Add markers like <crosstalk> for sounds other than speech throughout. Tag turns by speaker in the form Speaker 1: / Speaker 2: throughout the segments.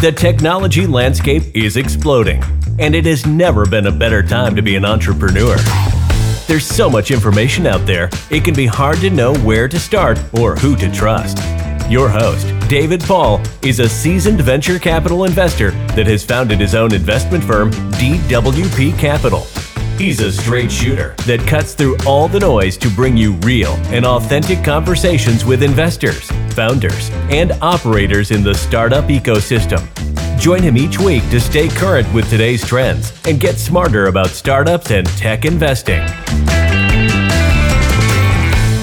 Speaker 1: The technology landscape is exploding, and it has never been a better time to be an entrepreneur. There's so much information out there, it can be hard to know where to start or who to trust. Your host, David Paul, is a seasoned venture capital investor that has founded his own investment firm, DWP Capital. He's a straight shooter that cuts through all the noise to bring you real and authentic conversations with investors, founders, and operators in the startup ecosystem. Join him each week to stay current with today's trends and get smarter about startups and tech investing.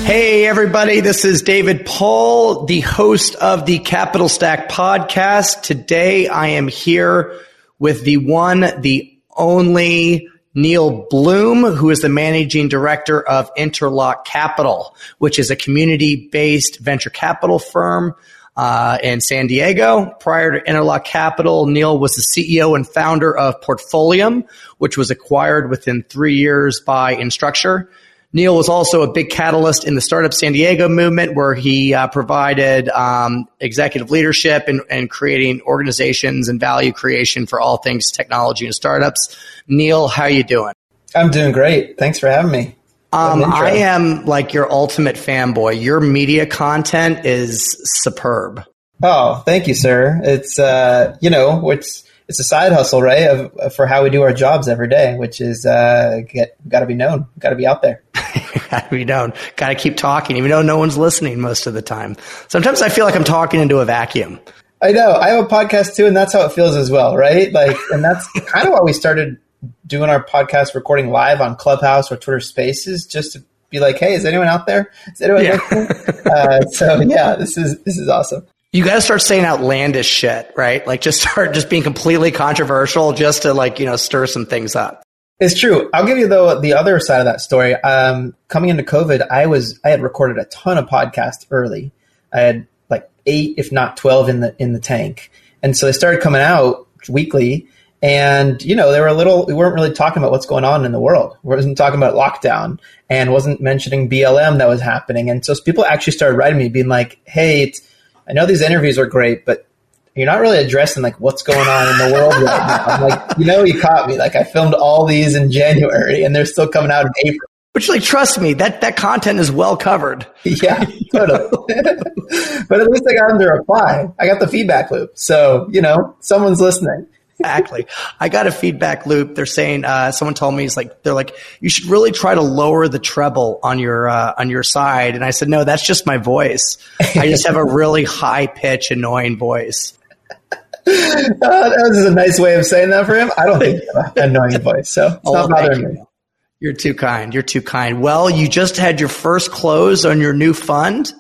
Speaker 2: Hey, everybody, this is David Paul, the host of the Capital Stack podcast. Today I am here with the one, the only Neal Bloom, who is the managing director of Interlock Capital, which is a community based venture capital firm uh, in San Diego. Prior to Interlock Capital, Neal was the CEO and founder of Portfolium, which was acquired within three years by Instructure. Neal was also a big catalyst in the Startup San Diego movement, where he uh, provided um, executive leadership and, and creating organizations and value creation for all things technology and startups. Neal, how are you doing?
Speaker 3: I'm doing great. Thanks for having me.
Speaker 2: Um, I am like your ultimate fanboy. Your media content is superb.
Speaker 3: Oh, thank you, sir. It's uh, you know, it's it's a side hustle, right? Of, for how we do our jobs every day, which is uh, get got to be known, got to be out there. <laughs>
Speaker 2: got to be known. Got to keep talking, even though no one's listening most of the time. Sometimes I feel like I'm talking into a vacuum.
Speaker 3: I know. I have a podcast too, and that's how it feels as well, right? Like, and that's <laughs> kind of why we started doing our podcast, recording live on Clubhouse or Twitter Spaces, just to be like, "Hey, is anyone out there? Is anyone?" Yeah. uh, so yeah, this is this is awesome
Speaker 2: you got to start saying outlandish shit, right? Like just start just being completely controversial just to like, you know, stir some things up.
Speaker 3: It's true. I'll give you though the other side of that story. Um, coming into COVID, I was I had recorded a ton of podcasts early. I had like eight, if not twelve, in the in the tank, and so they started coming out weekly. And you know, they were a little. We weren't really talking about what's going on in the world. We wasn't talking about lockdown, and wasn't mentioning BLM that was happening. And so people actually started writing me, being like, "Hey, it's I know these interviews are great, but you're not really addressing like what's going on in the world right now. I'm like, you know, you caught me. Like I filmed all these in January and they're still coming out in April.
Speaker 2: Which, like, trust me, that that content is well covered. <laughs>
Speaker 3: Yeah, totally. <laughs> but at least I got them to reply. I got the feedback loop, so you know, someone's listening
Speaker 2: exactly. I got a feedback loop. They're saying uh, someone told me it's like they're like you should really try to lower the treble on your uh, on your side, and I said no, that's just my voice. I just have a really high pitch, annoying voice.
Speaker 3: Uh, that was a nice way of saying that for him. I don't think you have an annoying voice, so it's oh, not bothering you. me.
Speaker 2: You're too kind. You're too kind. Well, you just had your first close on your new fund.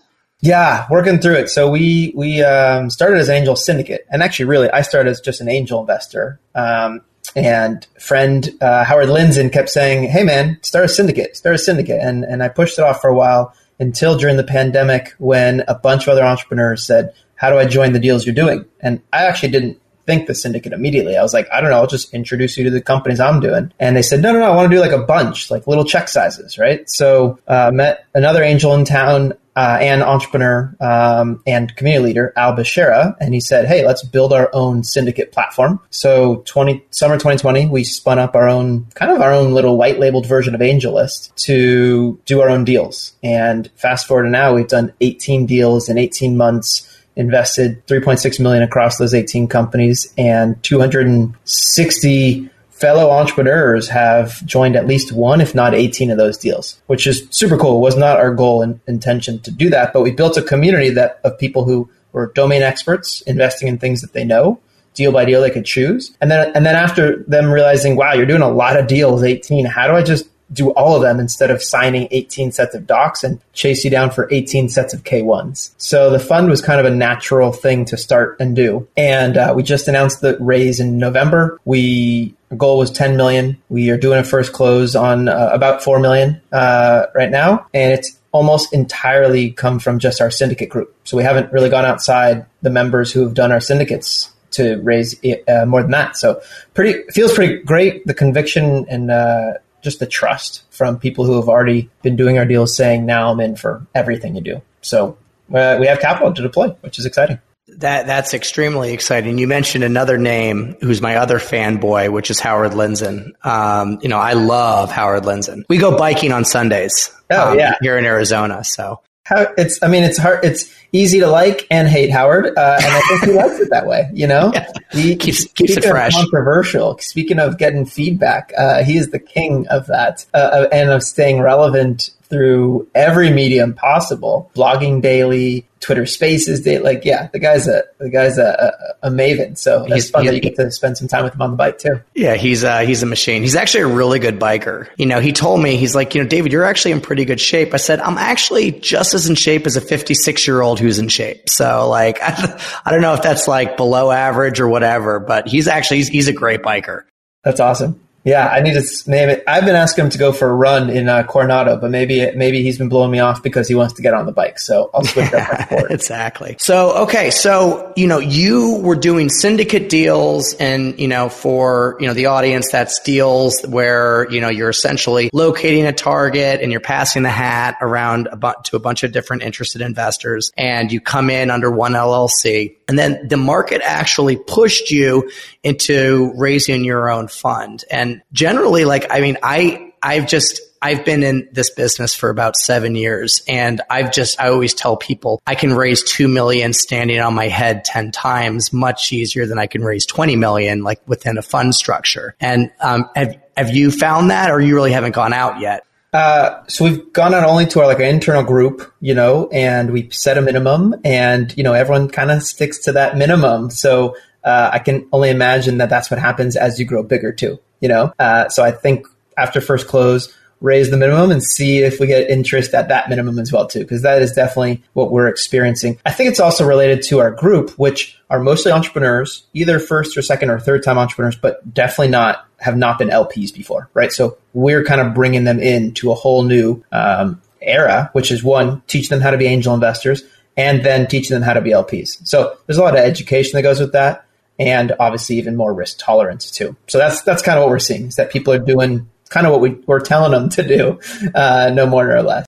Speaker 3: Yeah, working through it. So we we um, started as Angel Syndicate, and actually, really, I started as just an angel investor. Um, and friend uh, Howard Lindzon kept saying, "Hey, man, start a syndicate, start a syndicate," and and I pushed it off for a while until during the pandemic when a bunch of other entrepreneurs said, "How do I join the deals you're doing?" And I actually didn't think the syndicate immediately. I was like, I don't know, I'll just introduce you to the companies I'm doing. And they said, no, no, no, I want to do like a bunch, like little check sizes, right? So uh, met another angel in town uh, and entrepreneur um, and community leader Al Bashara, and he said, "Hey, let's build our own syndicate platform." So, 20 summer 2020, we spun up our own kind of our own little white labeled version of AngelList to do our own deals. And fast forward to now, we've done 18 deals in 18 months invested 3.6 million across those 18 companies and 260 fellow entrepreneurs have joined at least one, if not 18 of those deals, which is super cool. It was not our goal and intention to do that, but we built a community that of people who were domain experts investing in things that they know. Deal by deal, they could choose, and then and then after them realizing, wow, you're doing a lot of deals, 18. How do I just do all of them instead of signing 18 sets of docs and chase you down for 18 sets of K1s. So the fund was kind of a natural thing to start and do. And uh, we just announced the raise in November. We goal was 10 million. We are doing a first close on uh, about 4 million uh, right now. And it's almost entirely come from just our syndicate group. So we haven't really gone outside the members who have done our syndicates to raise uh, more than that. So pretty feels pretty great. The conviction and uh, just the trust from people who have already been doing our deals saying, now I'm in for everything you do. So uh, we have capital to deploy, which is exciting.
Speaker 2: That that's extremely exciting. You mentioned another name who's my other fanboy, which is Howard Lindzon. Um, you know, I love Howard Lindzon. We go biking on Sundays.
Speaker 3: Oh,
Speaker 2: um,
Speaker 3: yeah.
Speaker 2: here in Arizona. So
Speaker 3: How, it's, I mean, it's hard. It's easy to like and hate Howard, uh, and I think he likes it that way. You know, <laughs>
Speaker 2: Yeah.
Speaker 3: he
Speaker 2: Keeps- keeps it fresh.
Speaker 3: Controversial. Speaking of getting feedback, uh, he is the king of that, uh, and of staying relevant through every medium possible. Blogging daily, Twitter Spaces daily. Like, yeah, the guy's a the guy's a, a, a maven. So it's
Speaker 2: He's-
Speaker 3: fun
Speaker 2: he-
Speaker 3: that you get to spend some time with him on the bike too.
Speaker 2: yeah, he's uh, he's a machine. He's actually a really good biker. You know, he told me he's like, you know, David, you're actually in pretty good shape. I said, I'm actually just as in shape as a 56 year old who's in shape. So like, I, <laughs> I don't know if that's like below average or whatever, but he's actually he's, he's a great biker.
Speaker 3: That's awesome. Yeah, I need to name it. I've been asking him to go for a run in uh, Coronado, but maybe maybe he's been blowing me off because he wants to get on the bike. So I'll <laughs> switch up my sport.
Speaker 2: exactly. So, okay. So, you know, you were doing syndicate deals and, you know, for, you know, the audience, that's deals where, you know, you're essentially locating a target and you're passing the hat around a bu- to a bunch of different interested investors and you come in under one LLC. And then the market actually pushed you into raising your own fund. And generally, like, I mean, I, I've just, I've been in this business for about seven years and I've just, I always tell people I can raise two million standing on my head 10 times much easier than I can raise 20 million like within a fund structure. And, um, have, have you found that or you really haven't gone out yet?
Speaker 3: Uh, so we've gone out only to our like internal group, you know, and we set a minimum, and you know everyone kind of sticks to that minimum. So uh, I can only imagine that that's what happens as you grow bigger too, you know. Uh, so I think after first close, raise the minimum and see if we get interest at that minimum as well too, because that is definitely what we're experiencing. I think it's also related to our group, which are mostly entrepreneurs, either first or second or third time entrepreneurs, but definitely not have not been LPs before, right? So we're kind of bringing them into a whole new um, era, which is one, teach them how to be angel investors, and then teaching them how to be LPs. So there's a lot of education that goes with that, and obviously even more risk tolerance too. So that's that's kind of what we're seeing is that people are doing kind of what we, we're telling them to do, uh, no more nor less.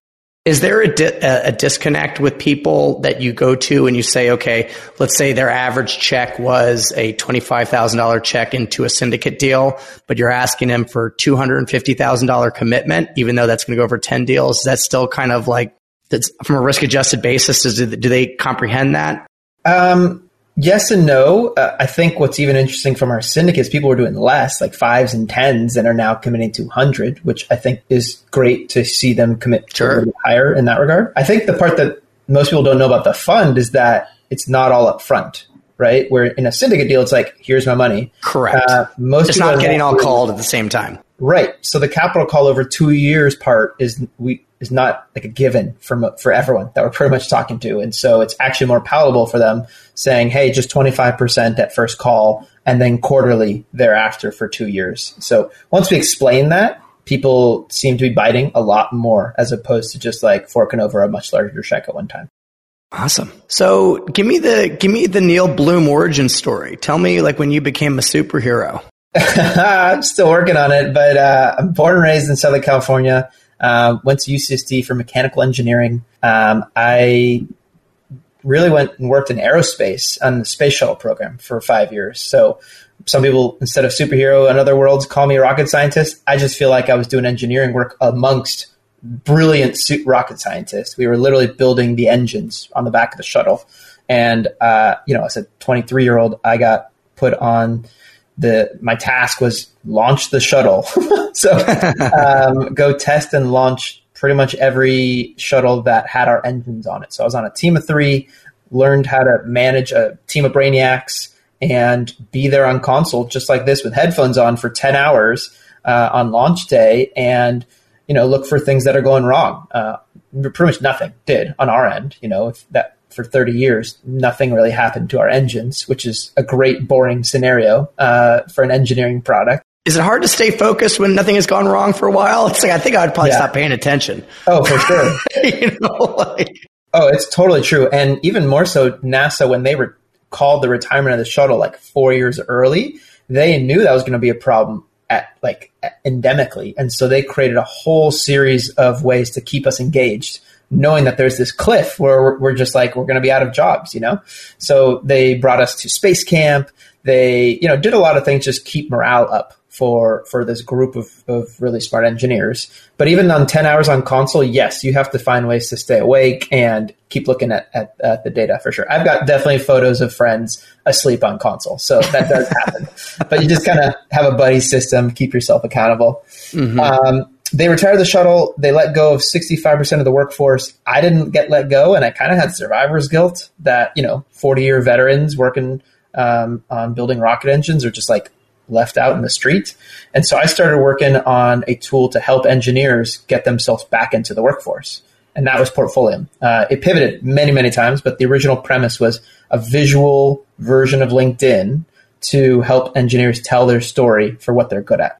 Speaker 2: Is there a, di- a, disconnect with people that you go to and you say, okay, let's say their average check was a $25,000 check into a syndicate deal, but you're asking them for $250,000 commitment, even though that's going to go over 10 deals. Is that still kind of like, that's from a risk adjusted basis? Does, do they comprehend that?
Speaker 3: Um, yes and no. Uh, I think what's even interesting from our syndicate is people were doing less, like fives and tens, and are now committing to 100, which I think is great to see them commit to a
Speaker 2: Sure.
Speaker 3: little higher in that regard. I think the part that most people don't know about the fund is that it's not all up front, right? Where in a syndicate deal, it's like, here's my money.
Speaker 2: Correct.
Speaker 3: Uh, most
Speaker 2: it's not getting all called at the same time.
Speaker 3: Right. So the capital call over two years part is we is not like a given for for everyone that we're pretty much talking to, and so it's actually more palatable for them saying, "Hey, just twenty five percent at first call, and then quarterly thereafter for two years." So once we explain that, people seem to be biting a lot more as opposed to just like forking over a much larger check at one time.
Speaker 2: Awesome. So give me the, give me the Neal Bloom origin story. Tell me like when you became a superhero. <laughs>
Speaker 3: I'm still working on it, but uh, I'm born and raised in Southern California. Uh, went to UCSD for mechanical engineering. Um, I really went and worked in aerospace on the space shuttle program for five years. So some people, instead of superhero in other worlds, call me a rocket scientist. I just feel like I was doing engineering work amongst brilliant rocket scientists. We were literally building the engines on the back of the shuttle. And, uh, you know, as a 23 year old, I got put on the, my task was launch the shuttle. <laughs> so, um, go test and launch pretty much every shuttle that had our engines on it. So I was on a team of three, learned how to manage a team of brainiacs and be there on console just like this with headphones on for 10 hours uh, on launch day and you know look for things that are going wrong uh, pretty much nothing did on our end you know if that for 30 years nothing really happened to our engines which is a great boring scenario uh, for an engineering product
Speaker 2: Is it hard to stay focused when nothing has gone wrong for a while? It's like I think I'd probably
Speaker 3: Yeah.
Speaker 2: stop paying attention.
Speaker 3: oh for sure <laughs>
Speaker 2: you know, like
Speaker 3: Oh, it's totally true. And even more so, NASA, when they re- called the retirement of the shuttle like four years early, they knew that was going to be a problem at like endemically. And so they created a whole series of ways to keep us engaged knowing that there's this cliff where we're, we're just like we're going to be out of jobs, you know. So they brought us to space camp. They you know did a lot of things just keep morale up for for this group of, of really smart engineers. But even on 10 hours on console, yes, you have to find ways to stay awake and keep looking at, at, at the data for sure. I've got definitely photos of friends asleep on console. So that does happen. <laughs> but you just kind of have a buddy system, keep yourself accountable. Mm-hmm. Um, they retired the shuttle. They let go of 65% of the workforce. I didn't get let go, and I kind of had survivor's guilt that, you know, 40 year veterans working um, on building rocket engines are just like, left out in the street. And so I started working on a tool to help engineers get themselves back into the workforce. And that was Portfolium. Uh, it pivoted many, many times, but the original premise was a visual version of LinkedIn to help engineers tell their story for what they're good at.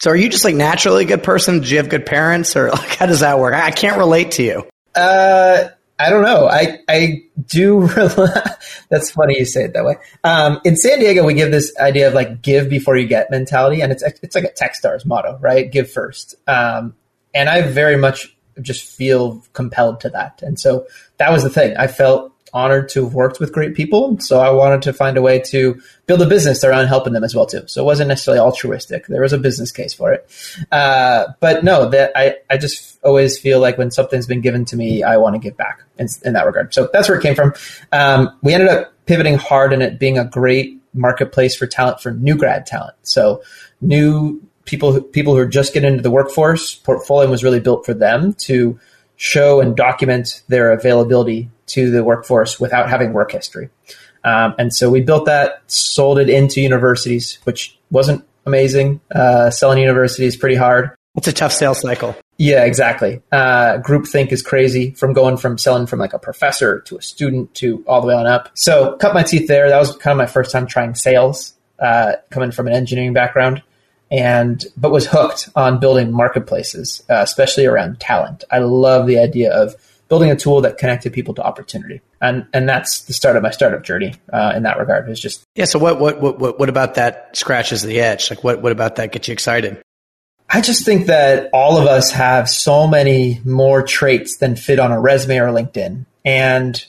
Speaker 2: So are you just like naturally a good person? Do you have good parents or <laughs> like how does that work? I can't relate to you.
Speaker 3: Uh, I don't know. I I do. <laughs> that's funny you say it that way. Um, in San Diego, we give this idea of like give before you get mentality, and it's it's like a TechStars motto, right? Give first. Um, and I very much just feel compelled to that, and so that was the thing. I felt honored to have worked with great people. So I wanted to find a way to build a business around helping them as well too. So it wasn't necessarily altruistic. There was a business case for it. Uh, but no, that I, I just always feel like when something's been given to me, I want to give back in, in that regard. So that's where it came from. Um, we ended up pivoting hard in it being a great marketplace for talent for new grad talent. So new people, people who are just getting into the workforce, Portfolium was really built for them to show and document their availability to the workforce without having work history. Um, and so we built that, sold it into universities, which wasn't amazing. Uh, selling universities pretty hard.
Speaker 2: It's a tough sales cycle.
Speaker 3: Yeah, exactly. Uh, groupthink is crazy from going from selling from like a professor to a student to all the way on up. So cut my teeth there. That was kind of my first time trying sales, uh, coming from an engineering background and but was hooked on building marketplaces, uh, especially around talent. I love the idea of building a tool that connected people to opportunity, and and that's the start of my startup journey uh, in that regard. Is just
Speaker 2: yeah. So what what what what about that scratches the edge? Like what what about that gets you excited?
Speaker 3: I just think that all of us have so many more traits than fit on a resume or LinkedIn, and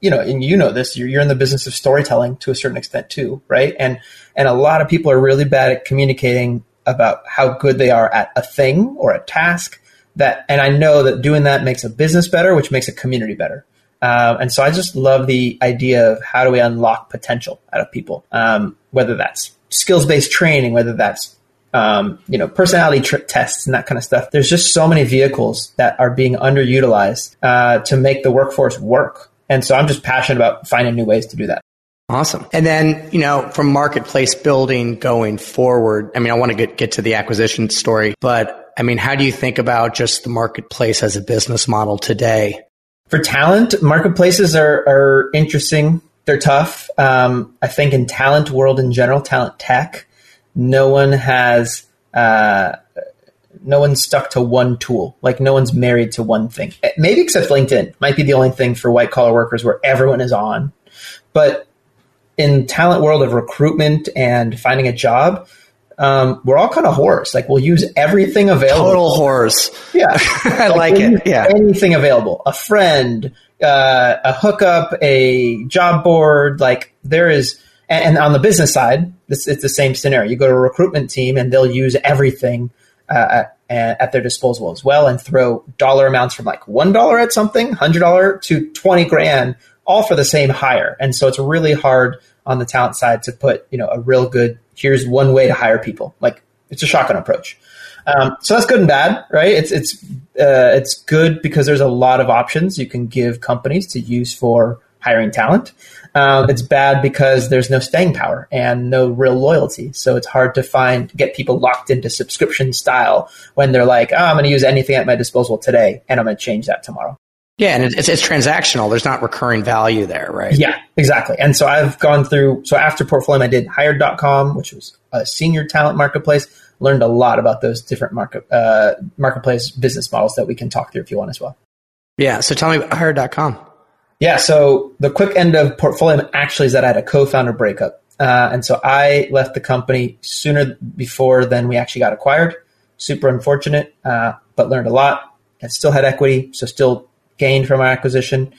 Speaker 3: you know, and you know this, you're, you're in the business of storytelling to a certain extent too, right? And and a lot of people are really bad at communicating about how good they are at a thing or a task. That and I know that doing that makes a business better, which makes a community better. Um, and so I just love the idea of how do we unlock potential out of people, um, whether that's skills based training, whether that's um, you know personality tests and that kind of stuff. There's just so many vehicles that are being underutilized uh, to make the workforce work. And so I'm just passionate about finding new ways to do that.
Speaker 2: Awesome. And then, you know, from marketplace building going forward, I mean, I want to get, get to the acquisition story, but I mean, how do you think about just the marketplace as a business model today?
Speaker 3: For talent, marketplaces are, are interesting. They're tough. Um, I think in talent world in general, talent tech, no one has, uh, no one's stuck to one tool. Like no one's married to one thing. Maybe except LinkedIn might be the only thing for white collar workers where everyone is on. But in talent world of recruitment and finding a job, um, we're all kind of whores. Like we'll use everything available.
Speaker 2: Total whores.
Speaker 3: Yeah, <laughs>
Speaker 2: I like, like it. Yeah,
Speaker 3: anything available. A friend, uh, a hookup, a job board. Like there is, and, and on the business side, this, it's the same scenario. You go to a recruitment team and they'll use everything uh, at, at their disposal as well and throw dollar amounts from like $1 at something, $100 to 20 grand, all for the same hire. And so it's really hard on the talent side to put, you know, a real good, here's one way to hire people. Like it's a shotgun approach. Um, so that's good and bad, right? It's, it's, uh, it's good because there's a lot of options you can give companies to use for hiring talent. Um, it's bad because there's no staying power and no real loyalty. So it's hard to find get people locked into subscription style when they're like, oh, I'm going to use anything at my disposal today, and I'm going to change that tomorrow.
Speaker 2: Yeah, and it's, it's transactional. There's not recurring value there, right?
Speaker 3: Yeah, exactly. And so I've gone through. So after Portfolium, I did Hired.com, which was a senior talent marketplace. Learned a lot about those different market uh, marketplace business models that we can talk through if you want as well.
Speaker 2: Yeah. So tell me about Hired.com.
Speaker 3: Yeah. So the quick end of Portfolium actually is that I had a co-founder breakup. Uh, and so I left the company sooner before than we actually got acquired. Super unfortunate, uh, but learned a lot and still had equity. So still gained from our acquisition.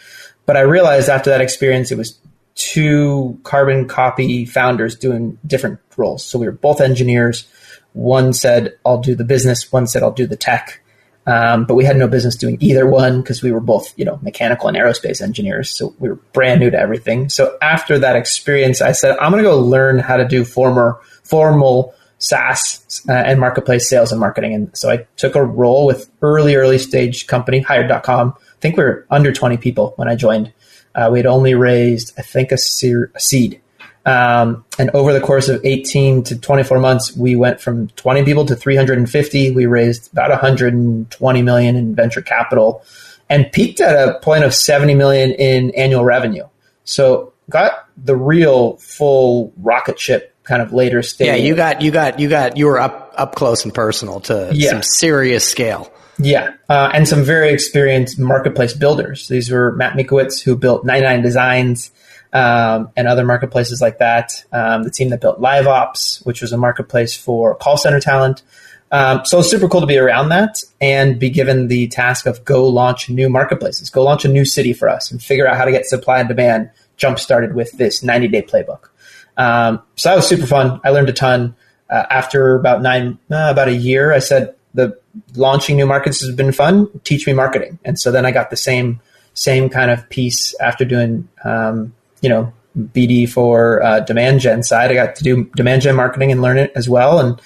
Speaker 3: But I realized after that experience, it was two carbon copy founders doing different roles. So we were both engineers. One said, I'll do the business. One said, I'll do the tech. Um, but we had no business doing either one because we were both, you know, mechanical and aerospace engineers. So we were brand new to everything. So after that experience, I said, I'm going to go learn how to do former, formal SaaS uh, and marketplace sales and marketing. And so I took a role with early, early stage company, hired.com. I think we were under 20 people when I joined. Uh, we had only raised, I think, a, seer, a seed. Um, and over the course of 18 to 24 months, we went from 20 people to 350. We raised about 120 million in venture capital and peaked at a point of 70 million in annual revenue. So got the real full rocket ship kind of later stage.
Speaker 2: Yeah, you got you got you got you were up up close and personal to yeah. some serious scale.
Speaker 3: Yeah, uh, and some very experienced marketplace builders. These were Matt Mickiewicz, who built 99 Designs um, and other marketplaces like that. Um, the team that built LiveOps, which was a marketplace for call center talent. Um, so it's super cool to be around that and be given the task of go launch new marketplaces, go launch a new city for us and figure out how to get supply and demand jump started with this 90 day playbook. Um, so that was super fun. I learned a ton. Uh, after about nine, uh, about a year, I said, the launching new markets has been fun. Teach me marketing, and so then I got the same same kind of piece after doing um, you know BD for uh, demand gen side. I got to do demand gen marketing and learn it as well, and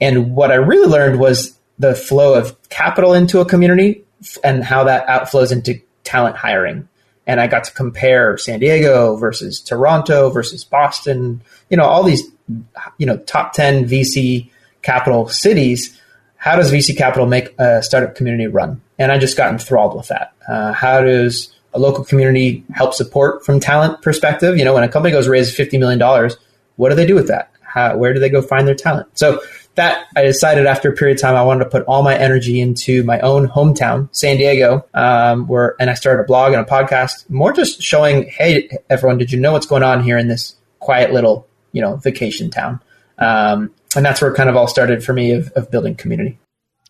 Speaker 3: and what I really learned was the flow of capital into a community and how that outflows into talent hiring. And I got to compare San Diego versus Toronto versus Boston, you know, all these, you know, top 10 VC capital cities how does VC capital make a startup community run? And I just got enthralled with that. Uh, how does a local community help support from talent perspective? You know, when a company goes raise $50 million, what do they do with that? How, where do they go find their talent? So that I decided after a period of time, I wanted to put all my energy into my own hometown, San Diego, um, where, and I started a blog and a podcast, more just showing, hey, everyone, did you know what's going on here in this quiet little, you know, vacation town? Um, and that's where it kind of all started for me of, of building community.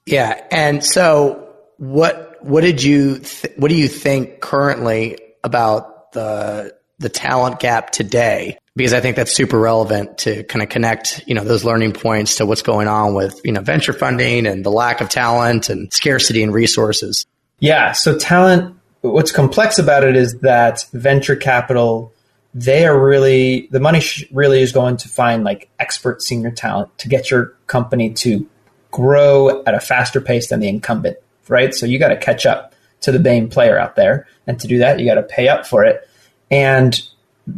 Speaker 2: Yeah, and so what what did you th- what do you think currently about the the talent gap today? Because I think that's super relevant to kind of connect, you know, those learning points to what's going on with, you know, venture funding and the lack of talent and scarcity and resources.
Speaker 3: Yeah, so talent what's complex about it is that venture capital they are really the money really is going to find like expert senior talent to get your company to grow at a faster pace than the incumbent, right? So you got to catch up to the main player out there, and to do that, you got to pay up for it. And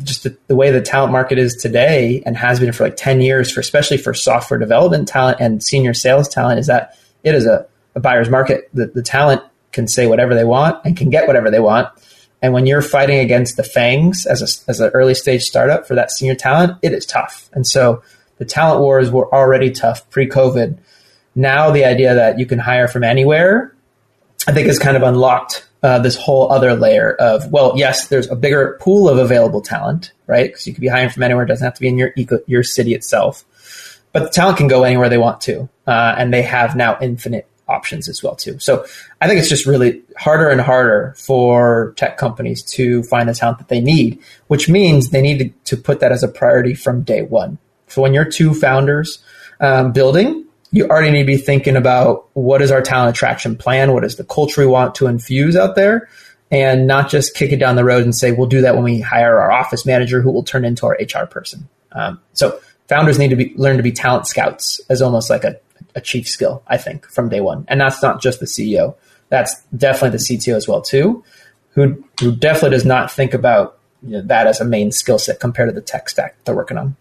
Speaker 3: just the, the, way the talent market is today and has been for like 10 years for especially for software development talent and senior sales talent is that it is a, a buyer's market the, the talent can say whatever they want and can get whatever they want and when you're fighting against the FAANGs as a, as an early stage startup for that senior talent, it is tough. And so the talent wars were already tough pre COVID. Now the idea that you can hire from anywhere, I think has kind of unlocked uh, this whole other layer of, well, yes, there's a bigger pool of available talent, right? Because you could be hiring from anywhere. It doesn't have to be in your eco- your city itself. But the talent can go anywhere they want to. Uh, and they have now infinite options as well too. So I think it's just really harder and harder for tech companies to find the talent that they need, which means they need to, put that as a priority from day one. So when you're two founders um, building, you already need to be thinking about what is our talent attraction plan, what is the culture we want to infuse out there, and not just kick it down the road and say we'll do that when we hire our office manager who will turn into our HR person. Um, so founders need to be learn to be talent scouts as almost like a a chief skill, I think, from day one. And that's not just the CEO. That's definitely the CTO as well too, who who definitely does not think about you know, that as a main skill set compared to the tech stack they're working on.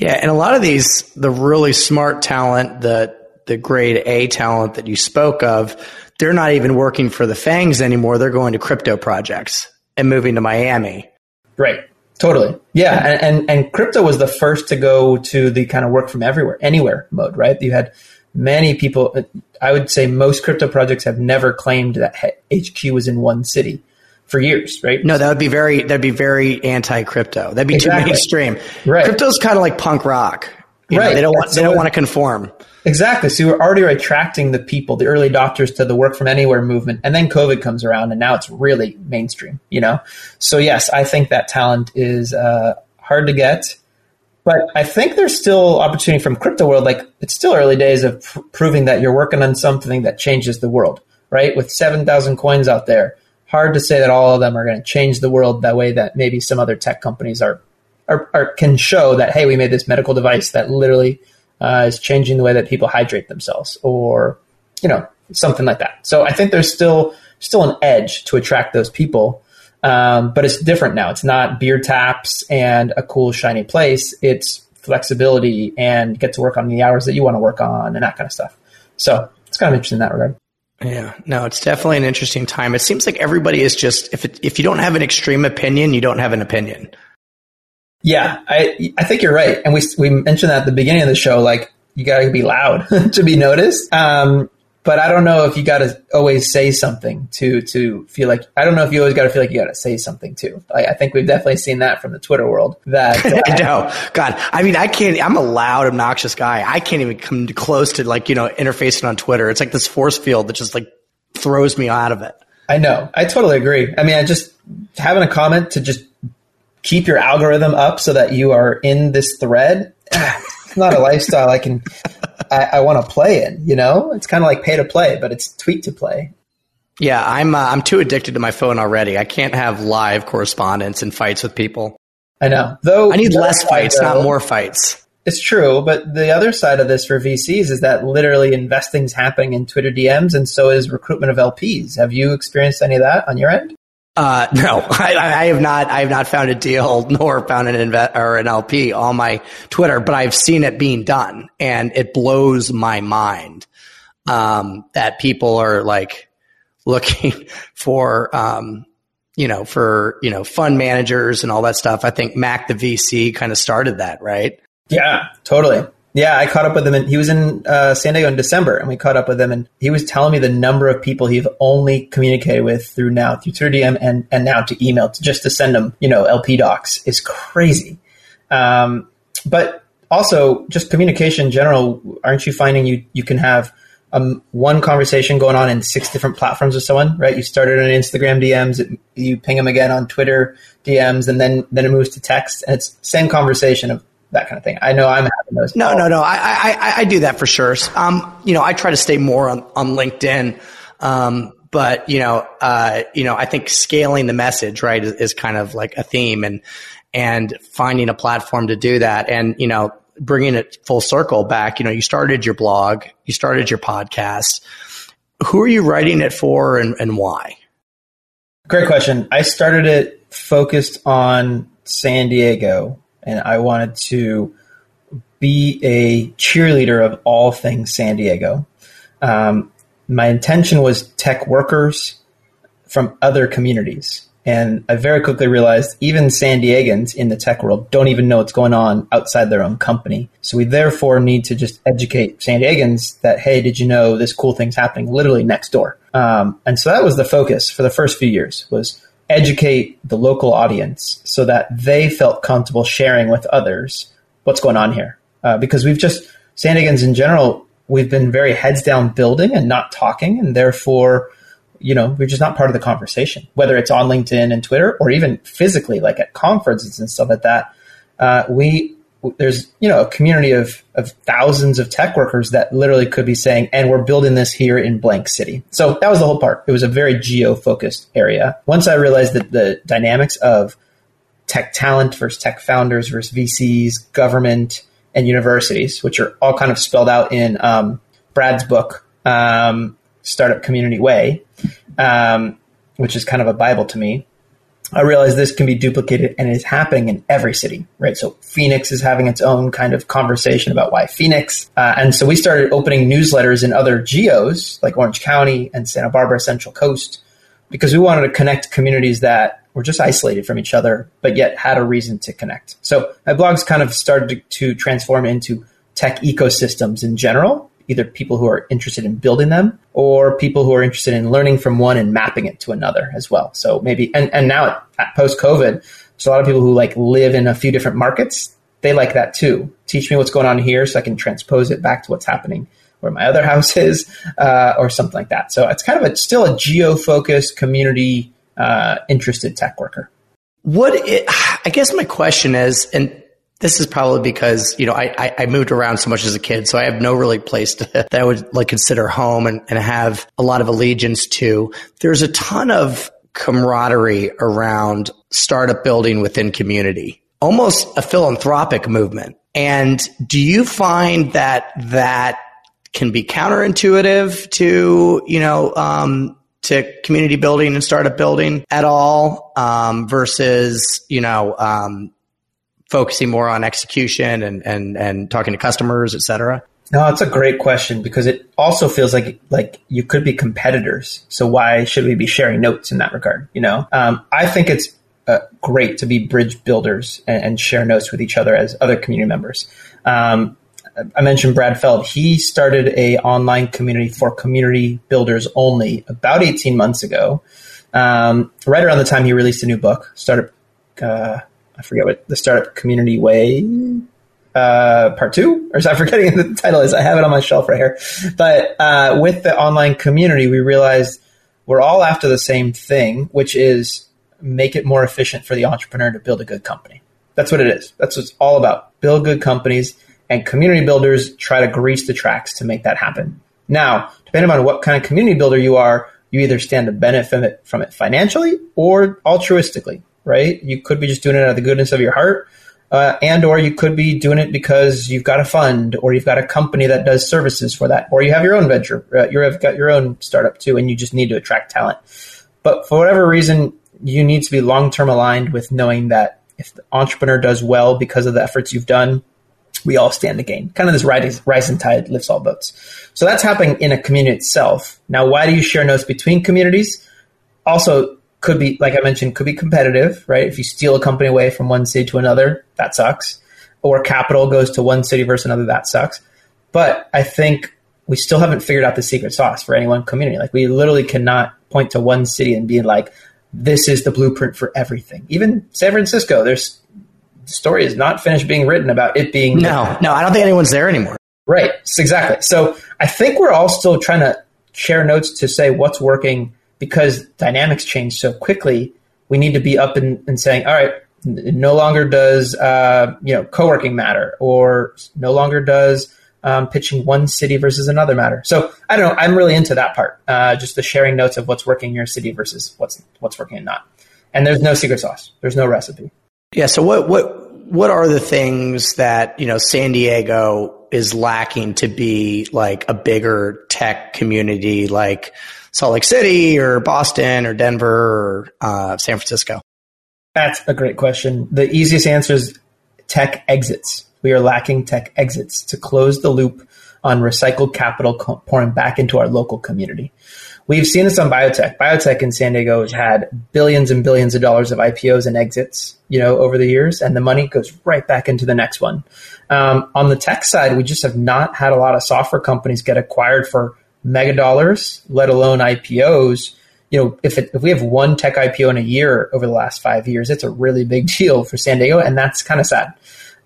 Speaker 2: Yeah, and a lot of these, the really smart talent, the the grade A talent that you spoke of, they're not even working for the FAANGs anymore. They're going to crypto projects and moving to Miami.
Speaker 3: Right. Totally. Yeah. And, and, and, crypto was the first to go to the kind of work from everywhere, anywhere mode, right? You had many people, I would say most crypto projects have never claimed that HQ was in one city for years, right?
Speaker 2: No, that would be very, that'd be very anti crypto. That'd be exactly. too mainstream.
Speaker 3: Right.
Speaker 2: Crypto's kind of like punk rock. You right. Know, they don't want, they don't want to conform.
Speaker 3: Exactly. So you're already attracting the people, the early adopters to the work from anywhere movement. And then COVID comes around and now it's really mainstream, you know? So yes, I think that talent is uh, hard to get. But I think there's still opportunity from crypto world. Like it's still early days of pr- proving that you're working on something that changes the world, right? With 7,000 coins out there, hard to say that all of them are going to change the world that way that maybe some other tech companies are, are, are can show that, hey, we made this medical device that literally uh, is changing the way that people hydrate themselves or, you know, something like that. So I think there's still, still an edge to attract those people. Um, but it's different now. It's not beer taps and a cool, shiny place. It's flexibility and get to work on the hours that you want to work on and that kind of stuff. So it's kind of interesting in that regard.
Speaker 2: Yeah, no, it's definitely an interesting time. It seems like everybody is just if it, if you don't have an extreme opinion, you don't have an opinion.
Speaker 3: Yeah, I I think you're right, and we we mentioned that at the beginning of the show. Like you got to be loud <laughs> to be noticed. Um, but I don't know if you got to always say something to to feel like I don't know if you always got to feel like you got to say something too. I, I, think we've definitely seen that from the Twitter world. That
Speaker 2: uh, I know, God, I mean, I can't. I'm a loud, obnoxious guy. I can't even come close to like you know interfacing on Twitter. It's like this force field that just like throws me out of it.
Speaker 3: I know. I totally agree. I mean, I just having a comment to just keep your algorithm up so that you are in this thread. <sighs> it's not a lifestyle I can I, I want to play in. You know, it's kind of like pay to play, but it's tweet to play.
Speaker 2: Yeah, I'm uh, I'm too addicted to my phone already. I can't have live correspondence and fights with people.
Speaker 3: I know. Though
Speaker 2: I need less fights, though, not more fights.
Speaker 3: It's true, but the other side of this for VCs is that literally investing's happening in Twitter DMs, and so is recruitment of LPs. Have you experienced any of that on your end?
Speaker 2: Uh, <laughs> no, I, I, have not. I have not found a deal <laughs> nor found an invest or an LP on my Twitter, but I've seen it being done, and it blows my mind um, that people are like <laughs> looking for, um, you know, for you know, fund managers and all that stuff. I think Mac the VC kind of started that, right?
Speaker 3: Yeah, totally. Yeah, I caught up with him, and he was in uh, San Diego in December, and we caught up with him, and he was telling me the number of people he's only communicated with through now through Twitter DM and and now to email to just to send them, you know, LP docs is crazy. Um, but also, just communication in general, aren't you finding you you can have um, one conversation going on in six different platforms with someone, right? You started on Instagram DMs, it, you ping them again on Twitter DMs, and then then it moves to text, and it's same conversation of that kind of thing. I know I'm having those.
Speaker 2: No, no, no. I, I, I do that for sure. Um, you know, I try to stay more on, on LinkedIn. Um, but you know, uh, you know, I think scaling the message, right, is, is, kind of like a theme and, and finding a platform to do that. And, you know, bringing it full circle back, you know, you started your blog, you started your podcast. Who are you writing it for and, and why?
Speaker 3: Great question. I started it focused on San Diego and I wanted to be a cheerleader of all things San Diego. Um, my intention was tech workers from other communities. And I very quickly realized even San Diegans in the tech world don't even know what's going on outside their own company. So we therefore need to just educate San Diegans that, hey, did you know this cool thing's happening literally next door? Um, and so that was the focus for the first few years was educate the local audience so that they felt comfortable sharing with others what's going on here. Uh, because we've just, San Diegans in general, we've been very heads down building and not talking, and therefore, you know, we're just not part of the conversation, whether it's on LinkedIn and Twitter or even physically, like at conferences and stuff like that. Uh, we there's you know a community of of thousands of tech workers that literally could be saying, and we're building this here in blank city. So that was the whole part. It was a very geo focused area. Once I realized that the dynamics of tech talent versus tech founders versus VCs, government, and universities, which are all kind of spelled out in um, Brad's book, um, Startup Community Way, um, which is kind of a bible to me. I realize this can be duplicated and is happening in every city, right? So Phoenix is having its own kind of conversation about why Phoenix. Uh, and so we started opening newsletters in other geos like Orange County and Santa Barbara Central Coast because we wanted to connect communities that were just isolated from each other, but yet had a reason to connect. So my blogs kind of started to transform into tech ecosystems in general either people who are interested in building them or people who are interested in learning from one and mapping it to another as well. So maybe, and, and now post COVID, there's a lot of people who like live in a few different markets they like that too. Teach me what's going on here so I can transpose it back to what's happening where my other <laughs> house is, uh, or something like that. So it's kind of a, still a geo focused community uh, interested tech worker.
Speaker 2: What it, I guess my question is, and this is probably because you know I, I, moved around so much as a kid, so I have no really place to, <laughs> that I would like consider home and, and have a lot of allegiance to. There's a ton of camaraderie around startup building within community, almost a philanthropic movement. And do you find that that can be counterintuitive to you know um, to community building and startup building at all um, versus you know um, focusing more on execution and and and talking to customers et cetera
Speaker 3: no it's a great question because it also feels like like you could be competitors so why should we be sharing notes in that regard you know um, i think it's uh, great to be bridge builders and, and, share notes with each other as other community members um, I mentioned Brad Feld. He started a online community for community builders only about 18 months ago. Um, right around the time he released a new book, startup. Uh, I forget what the startup community way uh, part two, or <laughs> I'm forgetting the title is. I have it on my shelf right here. But uh, with the online community, we realized we're all after the same thing, which is make it more efficient for the entrepreneur to build a good company. That's what it is. That's what it's all about. Build good companies and community builders try to grease the tracks to make that happen. Now, depending on what kind of community builder you are, you either stand to benefit from it financially or altruistically, right? You could be just doing it out of the goodness of your heart, uh, and or you could be doing it because you've got a fund or you've got a company that does services for that, or you have your own venture, uh, you've got your own startup too, and you just need to attract talent. But for whatever reason, you need to be long term aligned with knowing that if the entrepreneur does well because of the efforts you've done, we all stand to gain. Kind of this rising, rising tide lifts all boats. So that's happening in a community itself. Now, why do you share notes between communities? Also, could be, like I mentioned, could be competitive, right? If you steal a company away from one city to another, that sucks. Or capital goes to one city versus another, that sucks. But I think we still haven't figured out the secret sauce for any one community. Like we literally cannot point to one city and be like, this is the blueprint for everything. Even San Francisco, there's the story is not finished being written about it being.
Speaker 2: No, no, I don't think anyone's there anymore.
Speaker 3: Right, exactly. So I think we're all still trying to share notes to say what's working because dynamics change so quickly. We need to be up and, and saying, all right, no longer does uh, you know co-working matter, or no longer does um, pitching one city versus another matter. So I don't know. I'm really into that part, uh, just the sharing notes of what's working in your city versus what's what's working and not. And there's no secret sauce. There's no recipe.
Speaker 2: Yeah. So what what what are the things that you know San Diego is lacking to be like a bigger tech community, like Salt Lake City or Boston or Denver or uh, San Francisco?
Speaker 3: That's a great question. The easiest answer is tech exits. We are lacking tech exits to close the loop on recycled capital pouring back into our local community. We've seen this on biotech. Biotech in San Diego has had billions and billions of dollars of IPOs and exits, you know, over the years, and the money goes right back into the next one. Um, on the tech side, we just have not had a lot of software companies get acquired for mega dollars, let alone IPOs. You know, if it, if we have one tech IPO in a year over the last five years, it's a really big <laughs> deal for San Diego, and that's kind of sad.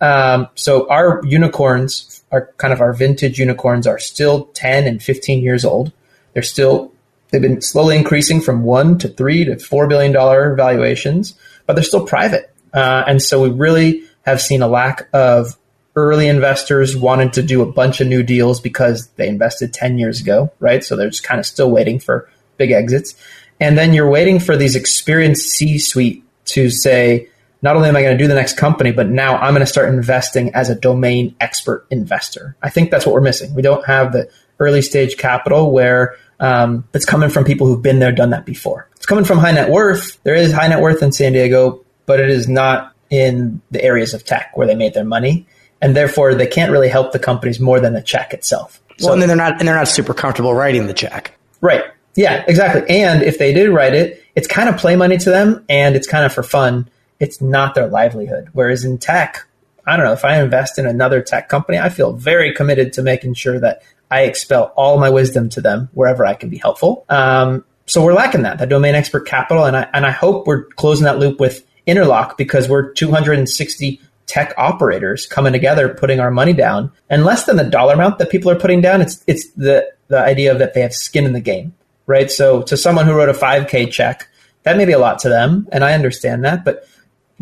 Speaker 3: Um, so our unicorns, are kind of our vintage unicorns, are still ten and fifteen years old. They're still They've been slowly increasing from one to three to four billion dollar valuations, but they're still private. Uh, and so we really have seen a lack of early investors wanted to do a bunch of new deals because they invested 10 years ago, right? So they're just kind of still waiting for big exits. And then you're waiting for these experienced C suite to say, not only am I going to do the next company, but now I'm going to start investing as a domain expert investor. I think that's what we're missing. We don't have the early stage capital where um, it's coming from people who've been there, done that before. It's coming from high net worth. There is high net worth in San Diego, but it is not in the areas of tech where they made their money, and therefore they can't really help the companies more than the check itself.
Speaker 2: Well, and then they're not and they're not super comfortable writing the check.
Speaker 3: Right. Yeah, exactly. And if they did write it, it's kind of play money to them, and it's kind of for fun. It's not their livelihood. Whereas in tech, I don't know, if I invest in another tech company, I feel very committed to making sure that I expel all my wisdom to them wherever I can be helpful. Um, so we're lacking that, that domain expert capital. And I, and I hope we're closing that loop with Interlock because we're 260 tech operators coming together, putting our money down, and less than the dollar amount that people are putting down. It's it's the the idea that they have skin in the game, right? So to someone who wrote a 5K check, that may be a lot to them, and I understand that, but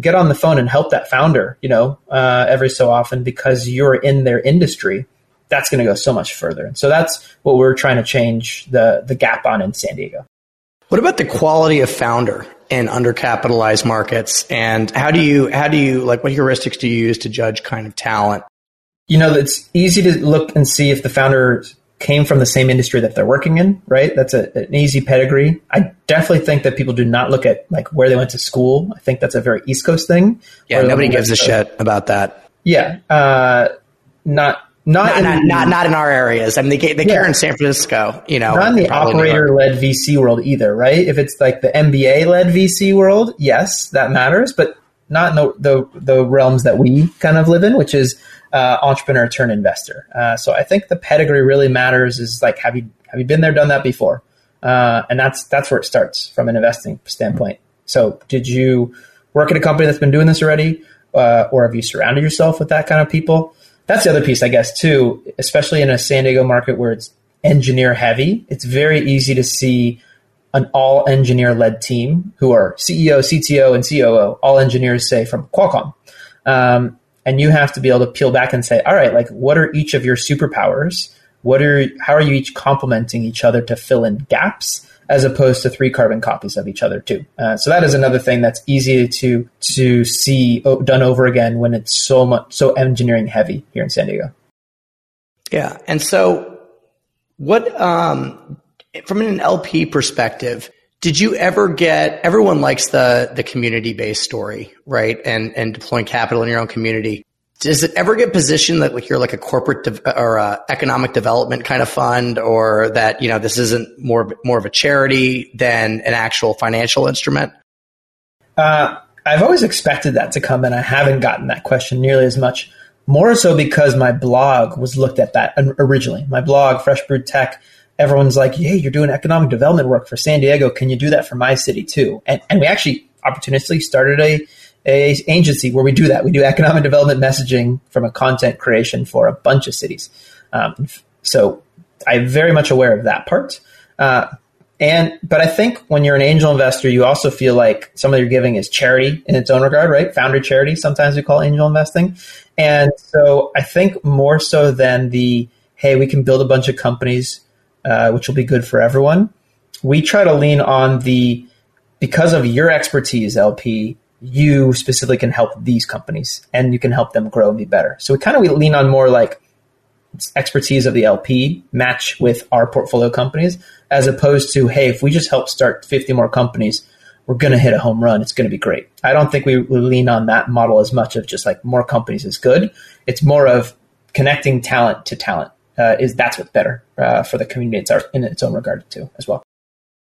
Speaker 3: get on the phone and help that founder, you know, uh, every so often because you're in their industry. That's going to go so much further. And so that's what we're trying to change the the gap on in San Diego.
Speaker 2: What about the quality of founder in undercapitalized markets? And how do you, how do you, like, what heuristics do you use to judge kind of talent?
Speaker 3: You know, it's easy to look and see if the founder came from the same industry that they're working in, right? That's a, an easy pedigree. I definitely think that people do not look at like where they went to school. I think that's a very East Coast thing.
Speaker 2: Yeah, nobody gives a shit about that.
Speaker 3: Yeah, uh, not
Speaker 2: not, not, in, not, not, in our areas. I mean, they, they yeah. care in San Francisco, you know.
Speaker 3: Not in the operator led VC world either, right? If it's like the MBA led VC world, yes, that matters, but not in the, the, the realms that we kind of live in, which is uh, entrepreneur turn investor. Uh, so I think the pedigree really matters. Is like, have you have you been there, done that before? Uh, and that's that's where it starts from an investing standpoint. So, did you work at a company that's been doing this already, uh, or have you surrounded yourself with that kind of people? That's the other piece, I guess, too, especially in a San Diego market where it's engineer heavy. It's very easy to see an all engineer led team who are CEO, CTO, and COO, all engineers, say from Qualcomm. Um, and you have to be able to peel back and say, all right, like what are each of your superpowers? What are how are you each complementing each other to fill in gaps? As opposed to three carbon copies of each other too. Uh, so that is another thing that's easy to to see done over again when it's so much so engineering heavy here in San Diego.
Speaker 2: Yeah, and so what um, from an LP perspective? Did you ever get everyone likes the the community based story, right? And and deploying capital in your own community does it ever get positioned that like you're like a corporate de- or a economic development kind of fund or that you know this isn't more more of a charity than an actual financial instrument?
Speaker 3: Uh, i've always expected that to come and i haven't gotten that question nearly as much. More so because my blog was looked at that originally. My blog fresh brewed tech everyone's like hey you're doing economic development work for san diego. Can you do that for my city too? And, and we actually opportunistically started a a agency where we do that. We do economic development messaging from a content creation for a bunch of cities. Um, so I'm very much aware of that part. Uh, and but I think when you're an angel investor, you also feel like some of your giving is charity in its own regard, right? Founder charity, sometimes we call angel investing. And so I think more so than the hey, we can build a bunch of companies, uh, which will be good for everyone. We try to lean on the because of your expertise, LP, you specifically can help these companies and you can help them grow and be better. So we kind of we lean on more like expertise of the LP match with our portfolio companies as opposed to, hey, if we just help start 50 more companies, we're going to hit a home run. It's going to be great. I don't think we, we lean on that model as much of just like more companies is good. It's more of connecting talent to talent. Uh, is that's what's better uh, for the community it's our, in its own regard too as well.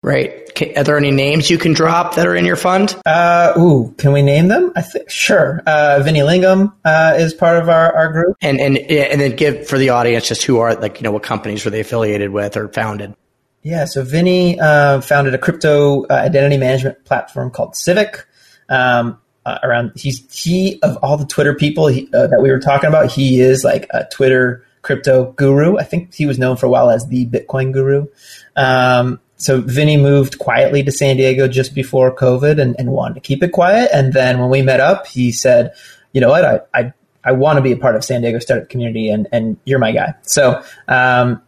Speaker 2: Right. Can, are there any names you can drop that are in your fund?
Speaker 3: Uh, ooh, can we name them? I think sure. Uh, Vinny Lingham uh, is part of our, our group,
Speaker 2: and and and then give for the audience just who are like you know what companies were they affiliated with or founded?
Speaker 3: Yeah, so Vinny uh, founded a crypto uh, identity management platform called Civic. Um, uh, around he's he of all the Twitter people he, uh, that we were talking about, he is like a Twitter crypto guru. I think he was known for a while as the Bitcoin guru. Um, so Vinny moved quietly to San Diego just before COVID and, and, wanted to keep it quiet. And then when we met up, he said, you know what, I, I, I want to be a part of San Diego startup community and, and you're my guy. So, um,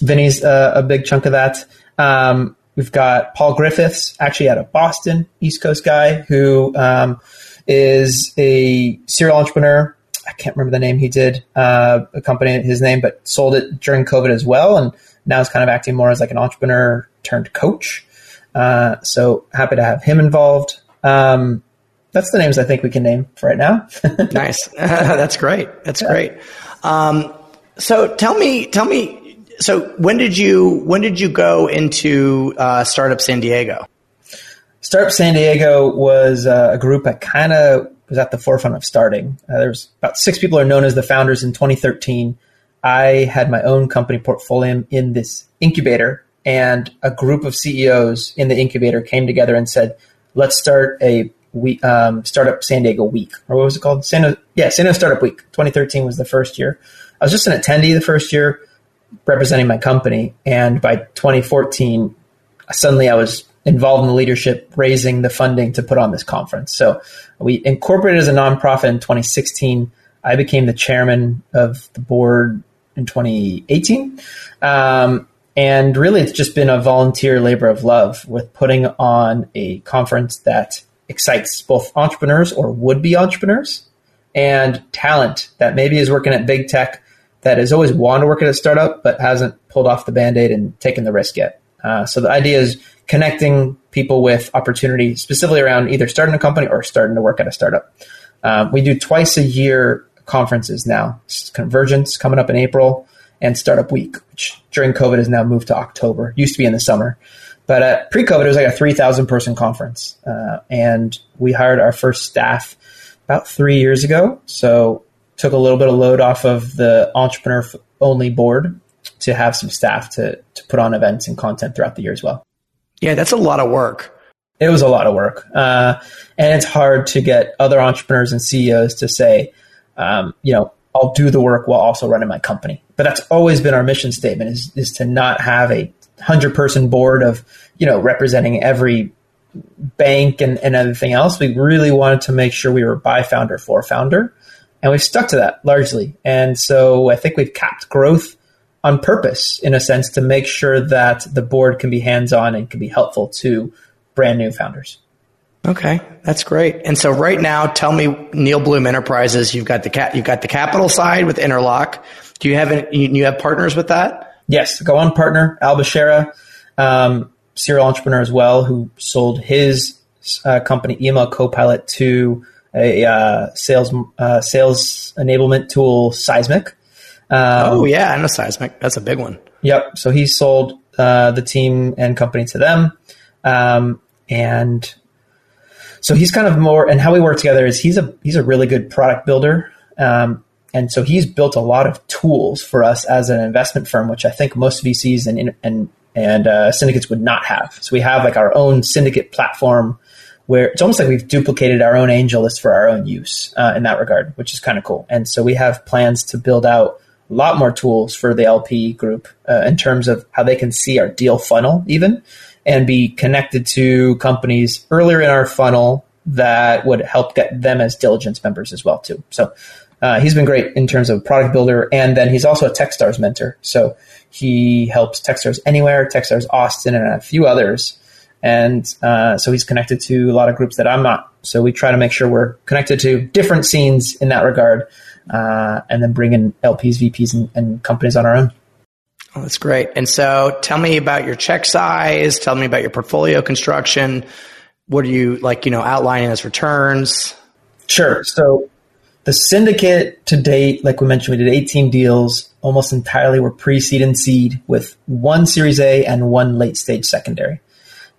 Speaker 3: Vinny's a, big chunk of that. Um, we've got Paul Griffiths, actually out of Boston, East Coast guy who, um, is a serial entrepreneur. I can't remember the name he did, uh, a company, his name, but sold it during COVID as well. And now is kind of acting more as like an entrepreneur turned coach. Uh, so happy to have him involved. Um, that's the names I think we can name for right now. <laughs>
Speaker 2: nice. <laughs> that's great. That's yeah. great. Um, so tell me, tell me. So when did you when did you go into uh, Startup San Diego?
Speaker 3: Startup San Diego was uh, a group that kind of was at the forefront of starting. Uh, there's about six people are known as the founders in 2013. I had my own company Portfolium in this incubator, and a group of CEOs in the incubator came together and said, let's start a we um, startup San Diego Week, or what was it called? San yeah, San Diego Startup Week. 2013 was the first year. I was just an attendee the first year, representing my company, and by 2014, suddenly I was involved in the leadership, raising the funding to put on this conference. So we incorporated as a nonprofit in 2016. I became the chairman of the board in 2018. Um, and really, it's just been a volunteer labor of love with putting on a conference that excites both entrepreneurs or would be entrepreneurs and talent that maybe is working at big tech that has always wanted to work at a startup but hasn't pulled off the band aid and taken the risk yet. Uh, so the idea is connecting people with opportunity specifically around either starting a company or starting to work at a startup. Um, we do twice a year conferences now. Convergence coming up in April and Startup Week, which during COVID has now moved to October. Used to be in the summer. But uh, pre-COVID, it was like a 3,000 person conference. Uh, and we hired our first staff about three years ago. So took a little bit of load off of the entrepreneur only board to have some staff to, to put on events and content throughout the year as well.
Speaker 2: Yeah, that's a lot of work.
Speaker 3: It was a lot of work. Uh, and it's hard to get other entrepreneurs and CEOs to say, um, you know, I'll do the work while also running my company. But that's always been our mission statement is, is to not have a hundred person board of, you know, representing every bank and, and everything else. We really wanted to make sure we were by founder for founder. And we've stuck to that largely. And so I think we've capped growth on purpose in a sense to make sure that the board can be hands on and can be helpful to brand new founders.
Speaker 2: Okay, that's great. And so right now, tell me, Neal Bloom Enterprises, you've got the cat, you've got the capital side with Interlock. Do you have any, you have partners with that?
Speaker 3: Yes, go on partner Al Bashara, um, serial entrepreneur as well, who sold his uh, company email copilot to a uh, sales uh, sales enablement tool, Seismic.
Speaker 2: Um, oh yeah, I know Seismic. That's a big one.
Speaker 3: Yep. So he sold uh, the team and company to them, um, and so he's kind of more. And how we work together is he's a he's a really good product builder, um, and so he's built a lot of tools for us as an investment firm, which I think most VCs and and and uh, syndicates would not have. So we have like our own syndicate platform where it's almost like we've duplicated our own AngelList for our own use uh, in that regard, which is kind of cool. And so we have plans to build out a lot more tools for the LP group uh, in terms of how they can see our deal funnel, even and be connected to companies earlier in our funnel that would help get them as diligence members as well too. So uh, he's been great in terms of product builder, and then he's also a TechStars mentor. So he helps TechStars Anywhere, TechStars Austin, and a few others. And uh, so he's connected to a lot of groups that I'm not. So we try to make sure we're connected to different scenes in that regard uh, and then bring in LPs, VPs, and, and companies on our own.
Speaker 2: Oh, that's great. And so tell me about your check size. Tell me about your portfolio construction. What are you like, you know, outlining as returns?
Speaker 3: Sure. So the syndicate to date, like we mentioned, we did 18 deals. Almost entirely were pre-seed and seed with one Series A and one late stage secondary.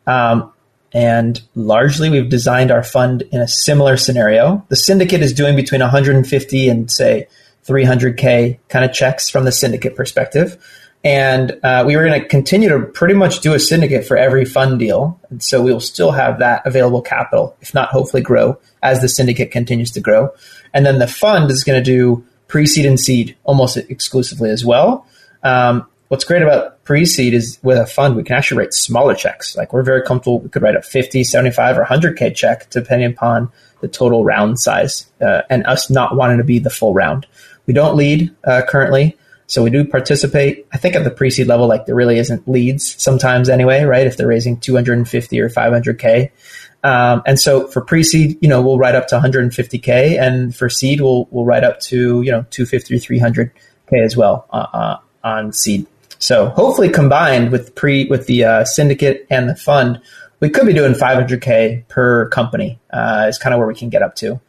Speaker 3: Um, and largely we've designed our fund in a similar scenario. The syndicate is doing between 150 and say 300k kind of checks from the syndicate perspective. And uh, we were going to continue to pretty much do a syndicate for every fund deal. And so we will still have that available capital, if not hopefully grow as the syndicate continues to grow. And then the fund is going to do pre seed and seed almost exclusively as well. Um, what's great about pre-seed is with a fund, we can actually write smaller checks. Like we're very comfortable. We could write a 50, 75 or 100K check depending upon the total round size uh, and us not wanting to be the full round. We don't lead uh, currently. So we do participate. I think at the pre-seed level, like there really isn't leads sometimes anyway, right? If they're raising 250 or 500K. Um, and so for pre-seed, you know, we'll write up to 150K and for seed, we'll, we'll write up to, you know, 250 or 300K as well uh, uh, on seed. So hopefully combined with pre with the uh, syndicate and the fund, we could be doing 500k per company. Uh, is kind of where we can get up to.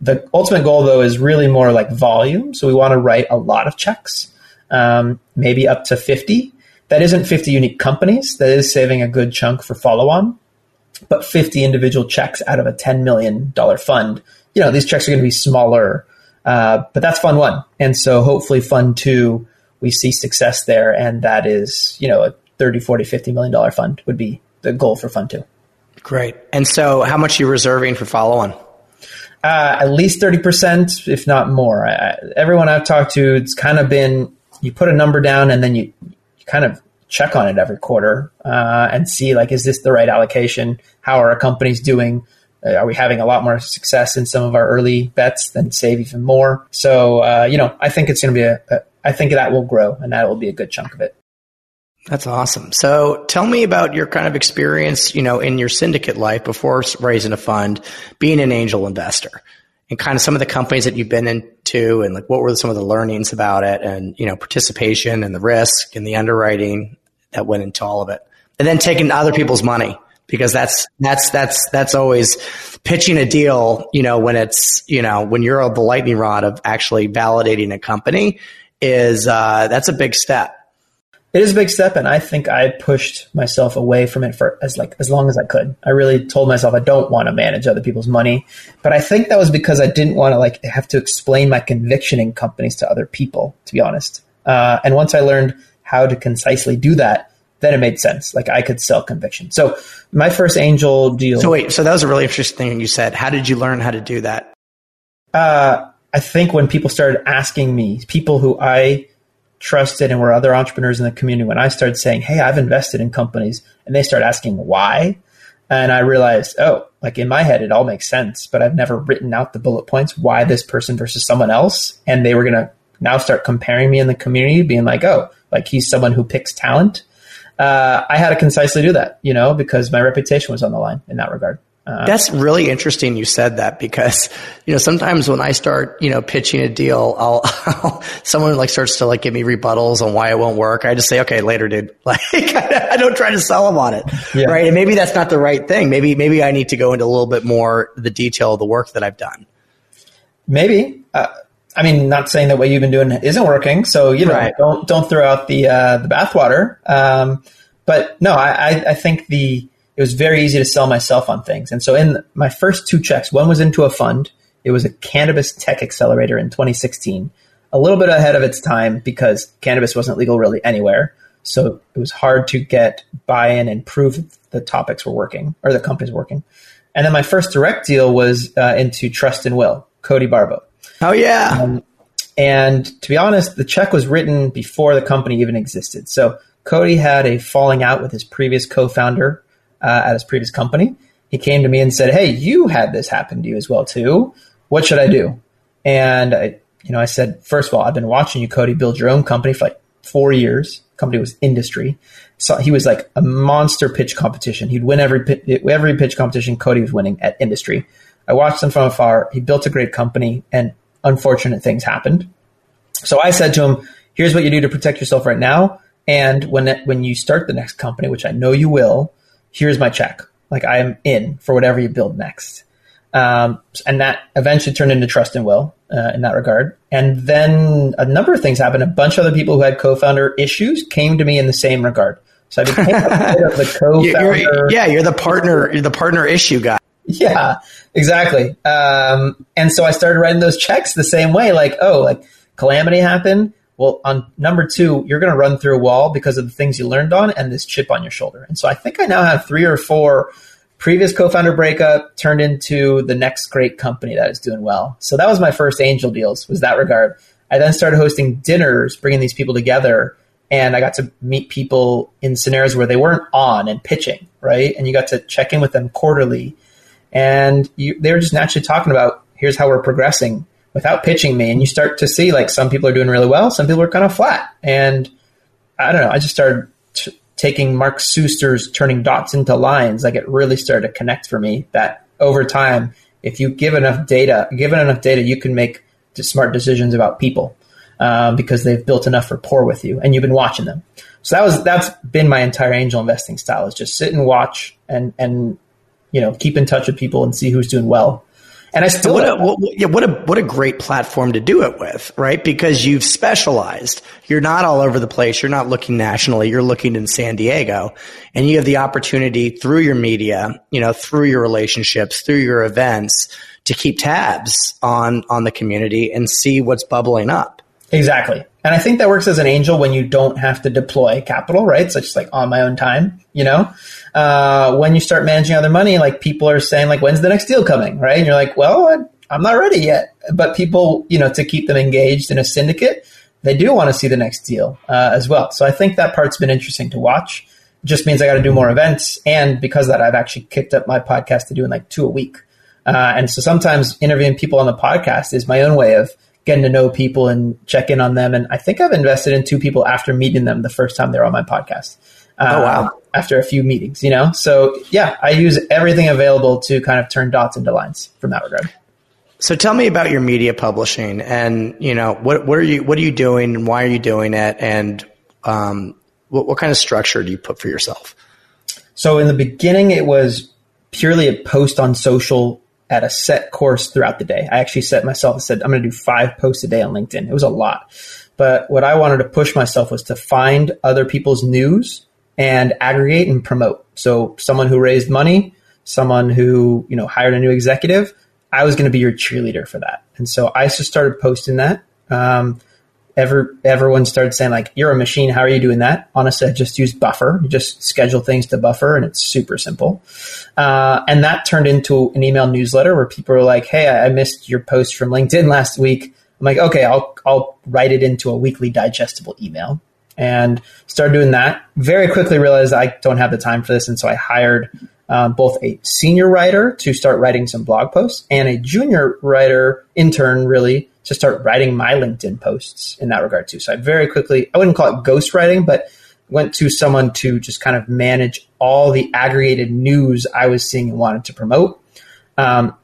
Speaker 3: The ultimate goal though is really more like volume. So we want to write a lot of checks, um, maybe up to 50. That isn't 50 unique companies. That is saving a good chunk for follow on, but 50 individual checks out of a 10 million dollar fund. You know these checks are going to be smaller, uh, but that's fund one, and so hopefully fund two we see success there. And that is, you know, a 30, 40, 50 million dollar fund would be the goal for fund two.
Speaker 2: Great. And so, how much are you reserving for follow on?
Speaker 3: Uh, at least 30%, if not more. I, everyone I've talked to, it's kind of been you put a number down and then you, you kind of check on it every quarter uh, and see like, is this the right allocation? How are our companies doing? Uh, are we having a lot more success in some of our early bets than save even more? So, uh, you know, I think it's going to be a, a, I think that will grow and that will be a good chunk of it.
Speaker 2: That's awesome. So tell me about your kind of experience, you know, in your syndicate life before raising a fund, being an angel investor and kind of some of the companies that you've been into and like what were some of the learnings about it and, you know, participation and the risk and the underwriting that went into all of it. And then taking other people's money because that's, that's, that's, that's always pitching a deal, you know, when it's, you know, when you're the lightning rod of actually validating a company is, uh, that's a big step
Speaker 3: it is a big step and i think i pushed myself away from it for as like as long as i could. I really told myself i don't want to manage other people's money but i think that was because i didn't want to like have to explain my conviction in companies to other people to be honest. Uh, and once i learned how to concisely do that then it made sense. Like i could sell conviction. So my first angel deal
Speaker 2: so wait so that was a really interesting thing you said. How did you learn how to do that?
Speaker 3: Uh, i think when people started asking me people who i trusted and were other entrepreneurs in the community when I started saying, Hey, I've invested in companies and they start asking why. And I realized, oh, like in my head, it all makes sense, but I've never written out the bullet points why this person versus someone else. And they were going to now start comparing me in the community, being like, oh, like he's someone who picks talent. Uh, I had to concisely do that, you know, because my reputation was on the line in that regard.
Speaker 2: Uh, That's really interesting. You said that because you know sometimes when I start you know pitching a deal, I'll, <laughs> I'll someone like starts to like give me rebuttals on why it won't work. I just say, okay, later, dude. <laughs> Like I don't try to sell them on it, yeah. right? And maybe that's not the right thing. Maybe maybe I need to go into a little bit more the detail of the work that I've done.
Speaker 3: Maybe. Uh, I mean, not saying that what you've been doing isn't working. So you know, right. don't don't throw out the uh, the bathwater. Um, but no, I, I think the it was very easy to sell myself on things. And so in my first two checks, one was into a fund. It was a cannabis tech accelerator in 2016, a little bit ahead of its time because cannabis wasn't legal really anywhere. So it was hard to get buy-in and prove the topics were working or the company's working. And then my first direct deal was uh, into Trust and Will, Cody Barbo.
Speaker 2: Oh yeah. Um,
Speaker 3: and to be honest, the check was written before the company even existed. So Cody had a falling out with his previous co-founder uh, at his previous company. He came to me and said, "Hey, you had this happen to you as well too. What should I do?" And I, you know, I said, first of all, I've been watching you, Cody, build your own company for like four years. Company was industry. So he was like a monster pitch competition. He'd win every every pitch competition. Cody was winning at industry. I watched him from afar. He built a great company, and unfortunate things happened. So I said to him, "Here's what you do to protect yourself right now, and when when you start the next company, which I know you will, here's my check. Like I am in for whatever you build next. Um, and that eventually turned into trust and will uh, in that regard. And then a number of things happened. A bunch of other people who had co-founder issues came to me in the same regard. So I became a bit of the <laughs> co-founder.
Speaker 2: You're, yeah, you're the partner. You're the partner issue guy.
Speaker 3: Yeah, exactly. Um, and so I started writing those checks the same way. Like, oh, like calamity happened. Well, on number two, you're going to run through a wall because of the things you learned on and this chip on your shoulder. And so I think I now have three or four previous co-founder breakup turned into the next great company that is doing well. So that was my first angel deals was that regard. I then started hosting dinners, bringing these people together and I got to meet people in scenarios where they weren't on and pitching, right? And you got to check in with them quarterly and you, they were just naturally talking about here's how we're progressing without pitching me and you start to see like some people are doing really well some people are kind of flat. And i don't know i just started t- taking mark suster's turning dots into lines like it really started to connect for me that over time if you give enough data given enough data you can make smart decisions about people um, because they've built enough rapport with you and you've been watching them. So that was that's been my entire angel investing style is just sit and watch and and you know keep in touch with people and see who's doing well and I still
Speaker 2: what a, what, yeah, what a what a great platform to do it with, right? Because you've specialized. You're not all over the place. You're not looking nationally. You're looking in San Diego, and you have the opportunity through your media, you know, through your relationships, through your events, to keep tabs on on the community and see what's bubbling up.
Speaker 3: Exactly. And I think that works as an angel when you don't have to deploy capital, right? So just like on my own time, you know? Uh, when you start managing other money, like people are saying, like, when's the next deal coming, right? And you're like, well, I'm not ready yet. But people, you know, to keep them engaged in a syndicate, they do want to see the next deal uh, as well. So I think that part's been interesting to watch. It just means I got to do more events. And because of that, I've actually kicked up my podcast to doing like two a week. Uh, and so sometimes interviewing people on the podcast is my own way of getting to know people and check in on them. And I think I've invested in two people after meeting them the first time they're on my podcast.
Speaker 2: Uh, oh wow!
Speaker 3: After a few meetings, you know. So yeah, I use everything available to kind of turn dots into lines from that regard.
Speaker 2: So tell me about your media publishing, and you know what what are you what are you doing, and why are you doing it, and um, what, what kind of structure do you put for yourself?
Speaker 3: So in the beginning, it was purely a post on social at a set course throughout the day. I actually set myself, and said, I'm going to do five posts a day on LinkedIn. It was a lot. But what I wanted to push myself was to find other people's news and aggregate and promote. So someone who raised money, someone who, you know, hired a new executive, I was going to be your cheerleader for that. And so I just started posting that. Um, ever everyone started saying like you're a machine how are you doing that? Honestly i just use buffer. You just schedule things to buffer and it's super simple. Uh, and that turned into an email newsletter where people are like hey I, I missed your post from linkedin last week. I'm like okay i'll i'll write it into a weekly digestible email. And started doing that. Very quickly realized i don't have the time for this and so i hired um, both a senior writer to start writing some blog posts and a junior writer intern really to start writing my LinkedIn posts in that regard too. So I very quickly, I wouldn't call it ghostwriting, but went to someone to just kind of manage all the aggregated news I was seeing and wanted to promote. Um,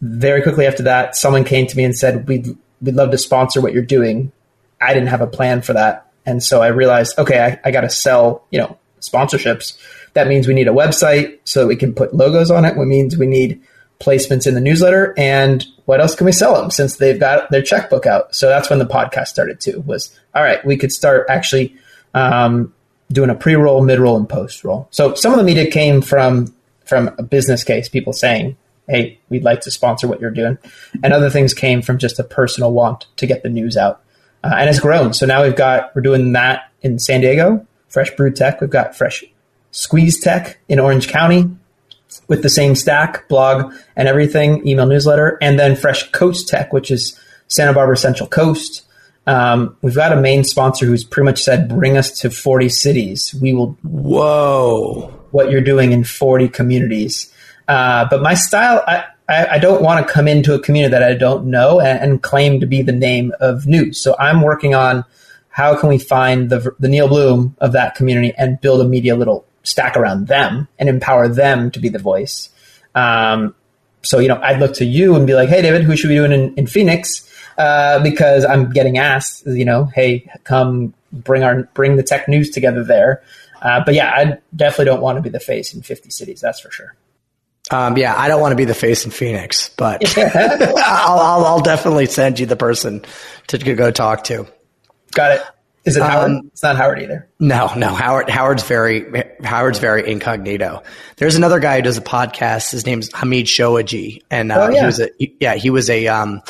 Speaker 3: very quickly after that, someone came to me and said, "We'd we'd love to sponsor what you're doing." I didn't have a plan for that, and so I realized, okay, I, I got to sell, you know, sponsorships. That means we need a website so we can put logos on it. It means we need placements in the newsletter and what else can we sell them since they've got their checkbook out? So that's when the podcast started too was all right we could start actually um, doing a pre-roll mid-roll and post-roll. So some of the media came from from a business case people saying hey we'd like to sponsor what you're doing. And other things came from just a personal want to get the news out. Uh, and it's grown. So now we've got we're doing that in san diego fresh brew tech. We've got fresh squeeze tech in orange county with the same stack, blog and everything, email newsletter, and then Fresh Coast Tech, which is Santa Barbara Central Coast. Um, we've got a main sponsor who's pretty much said, "Bring us to 40 cities. We will."
Speaker 2: Whoa!
Speaker 3: What you're doing in 40 communities, uh, but my style, I, I, I don't want to come into a community that I don't know and, and, claim to be the name of news. So I'm working on how can we find the the Neal Bloom of that community and build a media little stack around them and empower them to be the voice. Um, so, you know, I'd look to you and be like, hey, David, who should we do in, in Phoenix? Uh, because I'm getting asked, you know, hey, come bring our bring the tech news together there. Uh, but yeah, I definitely don't want to be the face in 50 cities. That's for sure.
Speaker 2: Um, yeah, I don't want to be the face in Phoenix, but <laughs> <laughs> I'll, I'll, I'll, definitely send you the person to go talk to.
Speaker 3: Got it. Is it Howard? Um, it's not Howard either.
Speaker 2: No, no. Howard Howard's very Howard's very incognito. There's another guy who does a podcast. His name's Hamid Shojaee, and uh, oh, yeah. he was a yeah he was a um,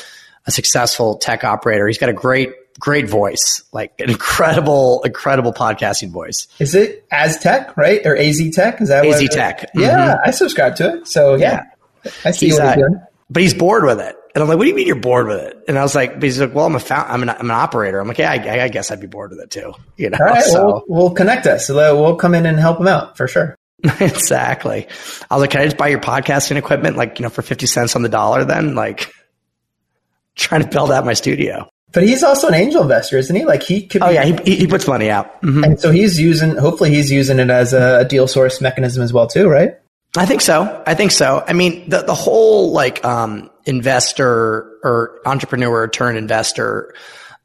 Speaker 2: a successful tech operator. He's got a great great voice, like an incredible incredible podcasting voice.
Speaker 3: Is it As Tech right or Az Tech? Is that
Speaker 2: Az Tech?
Speaker 3: Yeah, mm-hmm. I subscribe to it. So yeah, yeah. I see he's, what he's uh, doing.
Speaker 2: But he's bored with it. And I'm like, what do you mean you're bored with it? And I was like, he's like, well, I'm a found, I'm an, I'm an operator. I'm like, yeah, I, I, guess I'd be bored with it too. You know,
Speaker 3: all right, so, we'll, we'll connect us. We'll come in and help him out for sure. <laughs>
Speaker 2: exactly. I was like, can I just buy your podcasting equipment? Like, you know, for 50 cents on the dollar then like <laughs> trying to build out my studio.
Speaker 3: But he's also an angel investor, isn't he? Like he could.
Speaker 2: Oh yeah, he, he puts money out,
Speaker 3: mm-hmm. and so he's using. Hopefully, he's using it as a deal source mechanism as well, too, right?
Speaker 2: I think so. I think so. I mean, the the whole like um, investor or entrepreneur turn investor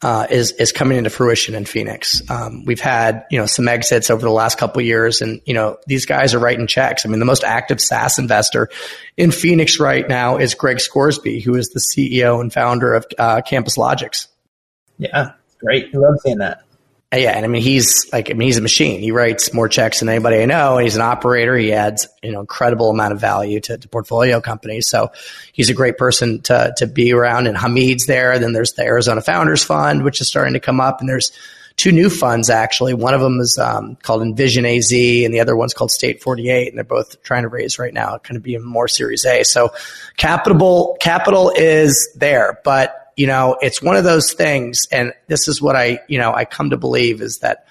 Speaker 2: uh, is is coming into fruition in Phoenix. Um, we've had you know some exits over the last couple years, and you know these guys are writing checks. I mean, the most active SaaS investor in Phoenix right now is Greg Scoresby, who is the CEO and founder of uh, Campus Logics.
Speaker 3: Yeah, great. I love seeing that
Speaker 2: yeah, and I mean he's like I mean he's a machine. He writes more checks than anybody I know. and He's an operator. He adds you know incredible amount of value to, to portfolio companies. So he's a great person to to be around. And Hamid's there. Then there's the Arizona Founders Fund, which is starting to come up, and there's two new funds actually. One of them is um, called Envision AZ, and the other one's called State 48, and they're both trying to raise right now, kind of be more Series A. So capital capital is there, but you know, it's one of those things, and this is what I you know I come to believe is that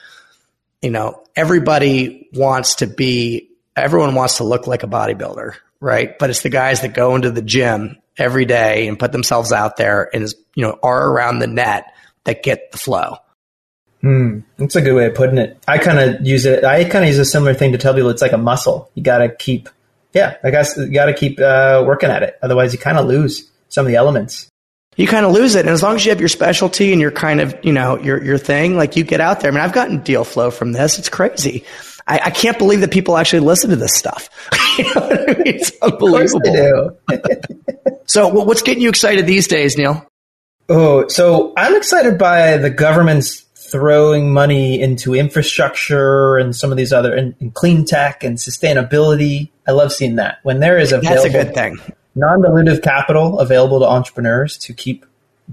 Speaker 2: you know everybody wants to be everyone wants to look like a bodybuilder right but it's the guys that go into the gym every day and put themselves out there and you know are around the net that get the flow
Speaker 3: Hmm, that's a good way of putting it. I kind of use it. I kind of use a similar thing to tell people it's like a muscle. You got to keep, yeah, I guess you got to keep uh, working at it. Otherwise, you kind of lose some of the elements.
Speaker 2: You kind of lose it, and as long as you have your specialty and your kind of, you know, your your thing, like you get out there. I mean, I've gotten deal flow from this. It's crazy. I, I can't believe that people actually listen to this stuff. <laughs> you know what I mean? It's unbelievable. <laughs> <laughs> so, what's getting you excited these days, Neal?
Speaker 3: Oh, so I'm excited by the government's throwing money into infrastructure and some of these other and, and clean tech and sustainability. I love seeing that when there is available
Speaker 2: That's a good thing.
Speaker 3: Non-dilutive capital available to entrepreneurs to keep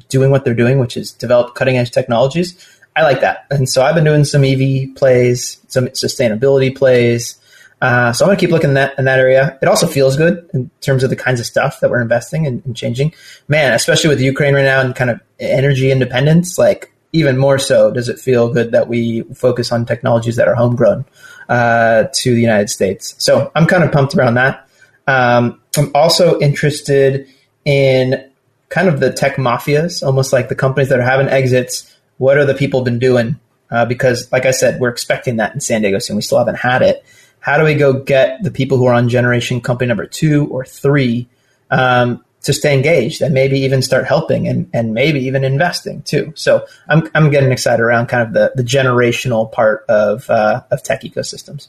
Speaker 3: doing what they're doing, which is develop cutting edge technologies. I like that, and so I've been doing some EV plays, some sustainability plays. Uh, so I'm going to keep looking in that in that area. It also feels good in terms of the kinds of stuff that we're investing and, and changing. Man, especially with Ukraine right now and kind of energy independence, like even more so does it feel good that we focus on technologies that are homegrown uh, to the United States. So I'm kind of pumped around that. Um, I'm also interested in kind of the tech mafias, almost like the companies that are having exits. What are the people been doing? Uh, because, like I said, we're expecting that in San Diego soon. We still haven't had it. How do we go get the people who are on generation company number two or three um, to stay engaged and maybe even start helping and, and maybe even investing too. So I'm, I'm getting excited around kind of the, the generational part of, uh, of tech ecosystems.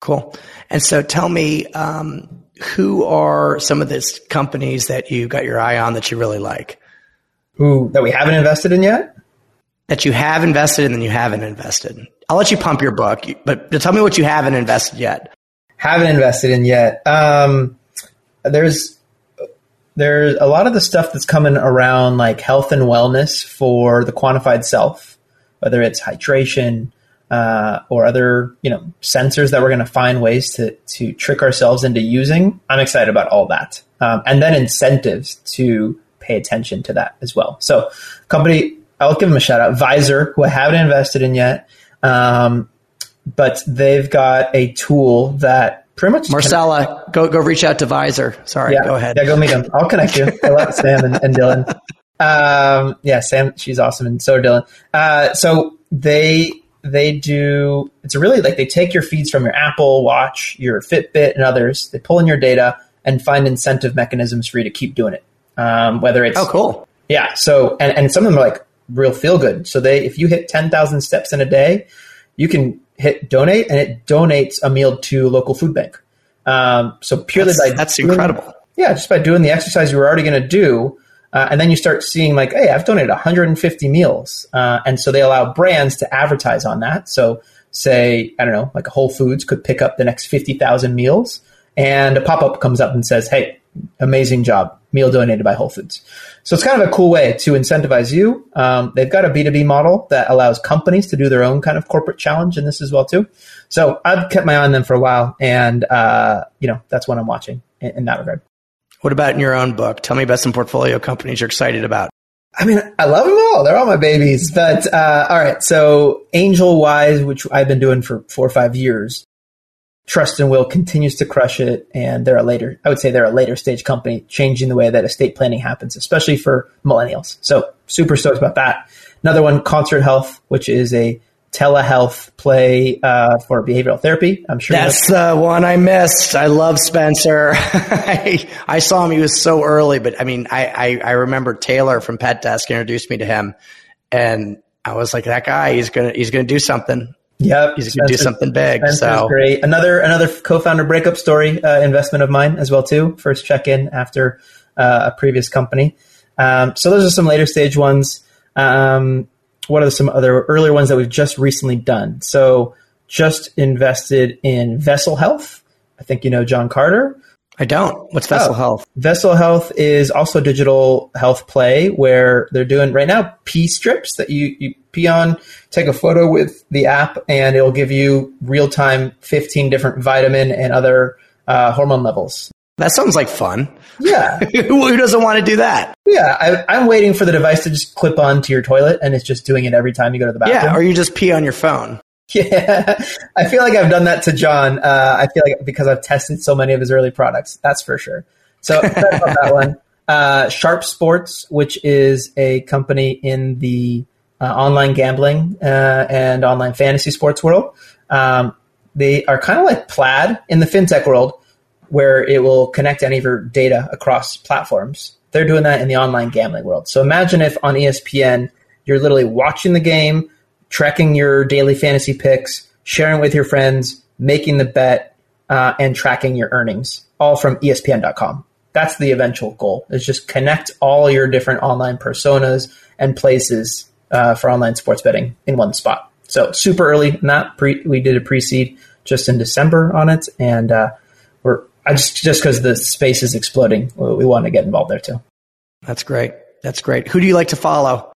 Speaker 2: Cool. And so tell me, um, who are some of these companies that you got your eye on that you really like?
Speaker 3: Who that we haven't invested in yet?
Speaker 2: That you have invested in and then you haven't invested. I'll let you pump your book, but tell me what you haven't invested yet.
Speaker 3: Haven't invested in yet. Um, there's there's a lot of the stuff that's coming around like health and wellness for the quantified self, whether it's hydration uh, or other you know sensors that we're going to find ways to to trick ourselves into using. I'm excited about all that, um, and then incentives to pay attention to that as well. So, company, I'll give them a shout out, Visor, who I haven't invested in yet. Um, but they've got a tool that pretty much.
Speaker 2: Marcella, go go reach out to Visor. Sorry,
Speaker 3: yeah,
Speaker 2: go ahead.
Speaker 3: Yeah, go meet him. I'll connect you. I love Sam and, and Dylan. <laughs> Um, yeah, Sam, she's awesome, and so are Dylan. Uh, so they they do. It's really like they take your feeds from your Apple Watch, your Fitbit, and others. They pull in your data and find incentive mechanisms for you to keep doing it. Um, whether it's
Speaker 2: oh cool,
Speaker 3: yeah. So and and some of them are like real feel good. So they if you hit ten thousand steps in a day, you can hit donate and it donates a meal to local food bank. Um, so purely
Speaker 2: that's,
Speaker 3: by
Speaker 2: that's
Speaker 3: doing,
Speaker 2: incredible.
Speaker 3: Yeah, just by doing the exercise you were already going to do. Uh, and then you start seeing like, hey, I've donated 150 meals. Uh, and so they allow brands to advertise on that. So say, I don't know, like Whole Foods could pick up the next 50,000 meals and a pop-up comes up and says, hey, amazing job, meal donated by Whole Foods. So it's kind of a cool way to incentivize you. Um, they've got a B2B model that allows companies to do their own kind of corporate challenge in this as well too. So I've kept my eye on them for a while and, uh, you know, that's what I'm watching in, in that regard.
Speaker 2: What about in your own book? Tell me about some portfolio companies you're excited about.
Speaker 3: I mean, I love them all. They're all my babies. But uh, all right, so Angel Wise, which I've been doing for four or five years, Trust and Will continues to crush it, and they're a later. I would say they're a later stage company, changing the way that estate planning happens, especially for millennials. So super stoked about that. Another one, Concert Health, which is a telehealth play uh, for behavioral therapy. I'm sure
Speaker 2: that's the one I missed. I love Spencer. <laughs> I, I, saw him; he was so early, but I mean, I, I, I remember Taylor from Pet Desk introduced me to him, and I was like, that guy, he's gonna he's gonna do something.
Speaker 3: Yep,
Speaker 2: he's going to do something big.
Speaker 3: Spencer's
Speaker 2: so
Speaker 3: great. Another another co-founder breakup story uh, investment of mine as well too. First check in after uh, a previous company. Um, so those are some later stage ones. Um, what are some other earlier ones that we've just recently done? So just invested in Vessel Health. I think you know John Carter.
Speaker 2: I don't. What's Vessel oh, Health?
Speaker 3: Vessel Health is also digital health play where they're doing right now pee strips that you, you pee on, take a photo with the app, and it'll give you real time 15 different vitamin and other uh, hormone levels.
Speaker 2: That sounds like fun.
Speaker 3: Yeah. <laughs>
Speaker 2: Who doesn't want to do that?
Speaker 3: Yeah. I, am waiting for the device to just clip onto your toilet and it's just doing it every time you go to the bathroom.
Speaker 2: Yeah. Or you just pee on your phone.
Speaker 3: Yeah, <laughs> I feel like I've done that to John. Uh, I feel like because I've tested so many of his early products, that's for sure. So <laughs> that one. Uh, Sharp Sports, which is a company in the uh, online gambling uh, and online fantasy sports world. Um, they are kind of like Plaid in the fintech world, where it will connect any of your data across platforms. They're doing that in the online gambling world. So imagine if on ESPN you're literally watching the game tracking your daily fantasy picks, sharing with your friends, making the bet, uh, and tracking your earnings, all from ESPN.com. That's the eventual goal. Is just connect all your different online personas and places uh, for online sports betting in one spot. So super early in that. Pre- we did a pre-seed just in December on it, and uh, we're just just because the space is exploding, we want to get involved there too.
Speaker 2: That's great. That's great. Who do you like to follow?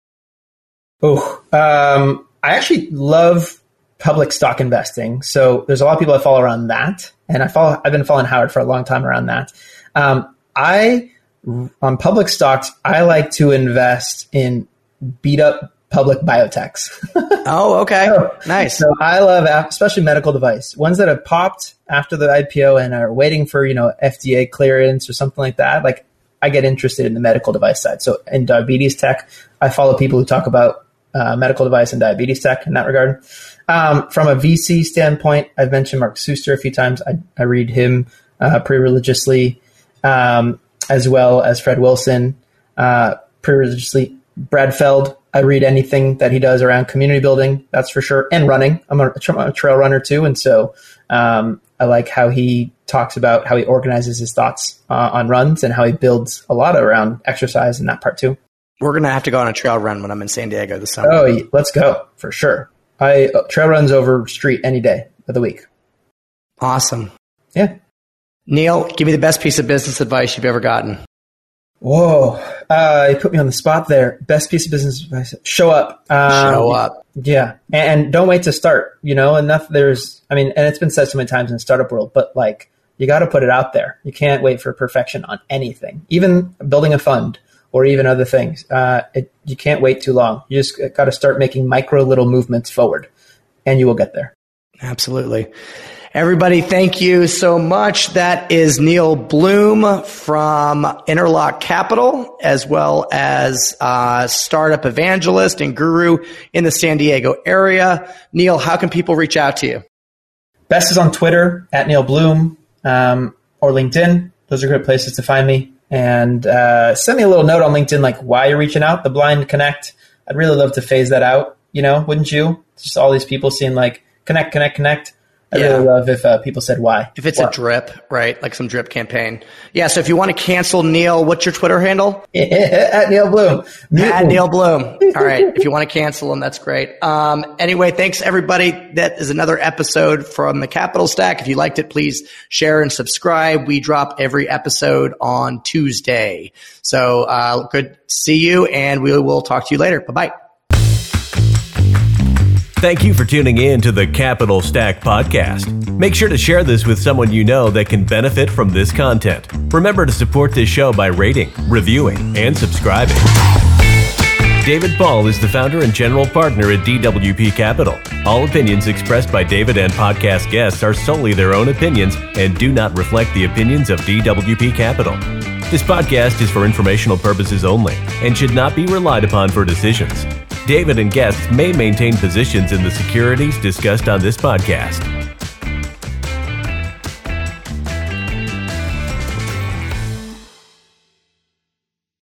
Speaker 3: Oh, um, I actually love public stock investing. So there's a lot of people I follow around that, and I follow. I've been following Howard for a long time around that. Um, I on public stocks, I like to invest in beat up public biotechs. <laughs>
Speaker 2: oh, okay, so, nice.
Speaker 3: So I love, especially medical device ones that have popped after the IPO and are waiting for you know FDA clearance or something like that. Like I get interested in the medical device side. So in diabetes tech, I follow people who talk about uh, medical device and diabetes tech in that regard. Um, from a VC standpoint, I've mentioned Mark Suster a few times. I, I read him uh, pretty religiously, um, as well as Fred Wilson, uh, pretty religiously. Brad Feld, I read anything that he does around community building, that's for sure, and running. I'm a, a trail runner too, and so um, I like how he talks about how he organizes his thoughts uh, on runs and how he builds a lot around exercise in that part too.
Speaker 2: We're gonna have to go on a trail run when I'm in San Diego this summer.
Speaker 3: Oh, let's go for sure. I uh, trail runs over street any day of the week.
Speaker 2: Awesome.
Speaker 3: Yeah.
Speaker 2: Neal, give me the best piece of business advice you've ever gotten.
Speaker 3: Whoa, uh, you put me on the spot there. Best piece of business advice: show up.
Speaker 2: Um, show up.
Speaker 3: Yeah, and, and, don't wait to start. You know, enough. There's, I mean, and it's been said so many times in the startup world, but like, you got to put it out there. You can't wait for perfection on anything, even building a fund or even other things. Uh, it, you can't wait too long. You just got to start making micro little movements forward, and you will get there.
Speaker 2: Absolutely. Everybody, thank you so much. That is Neal Bloom from Interlock Capital, as well as uh, startup evangelist and guru in the San Diego area. Neal, how can people reach out to you?
Speaker 3: Best is on Twitter at Neal Bloom um, or LinkedIn. Those are great places to find me and uh, send me a little note on LinkedIn, like why you're reaching out, the blind connect. I'd really love to phase that out. You know, wouldn't you? Just all these people seeing like connect, connect, connect. I yeah. really love if uh, people said why.
Speaker 2: If it's a drip, right? Like some drip campaign. Yeah. So if you want to cancel Neal, what's your Twitter handle? <laughs>
Speaker 3: At Neal Bloom.
Speaker 2: At Neal Bloom. <laughs> All right. if you want to cancel him, that's great. Um, anyway, thanks everybody. That is another episode from the Capital Stack. If you liked it, please share and subscribe. We drop every episode on Tuesday. So uh, good see you, and we will talk to you later. Bye bye.
Speaker 1: Thank you for tuning in to the Capital Stack Podcast. Make sure to share this with someone you know that can benefit from this content. Remember to support this show by rating, reviewing, and subscribing. David Paul is the founder and general partner at DWP Capital. All opinions expressed by David and podcast guests are solely their own opinions and do not reflect the opinions of DWP Capital. This podcast is for informational purposes only and should not be relied upon for decisions. David and guests may maintain positions in the securities discussed on this podcast.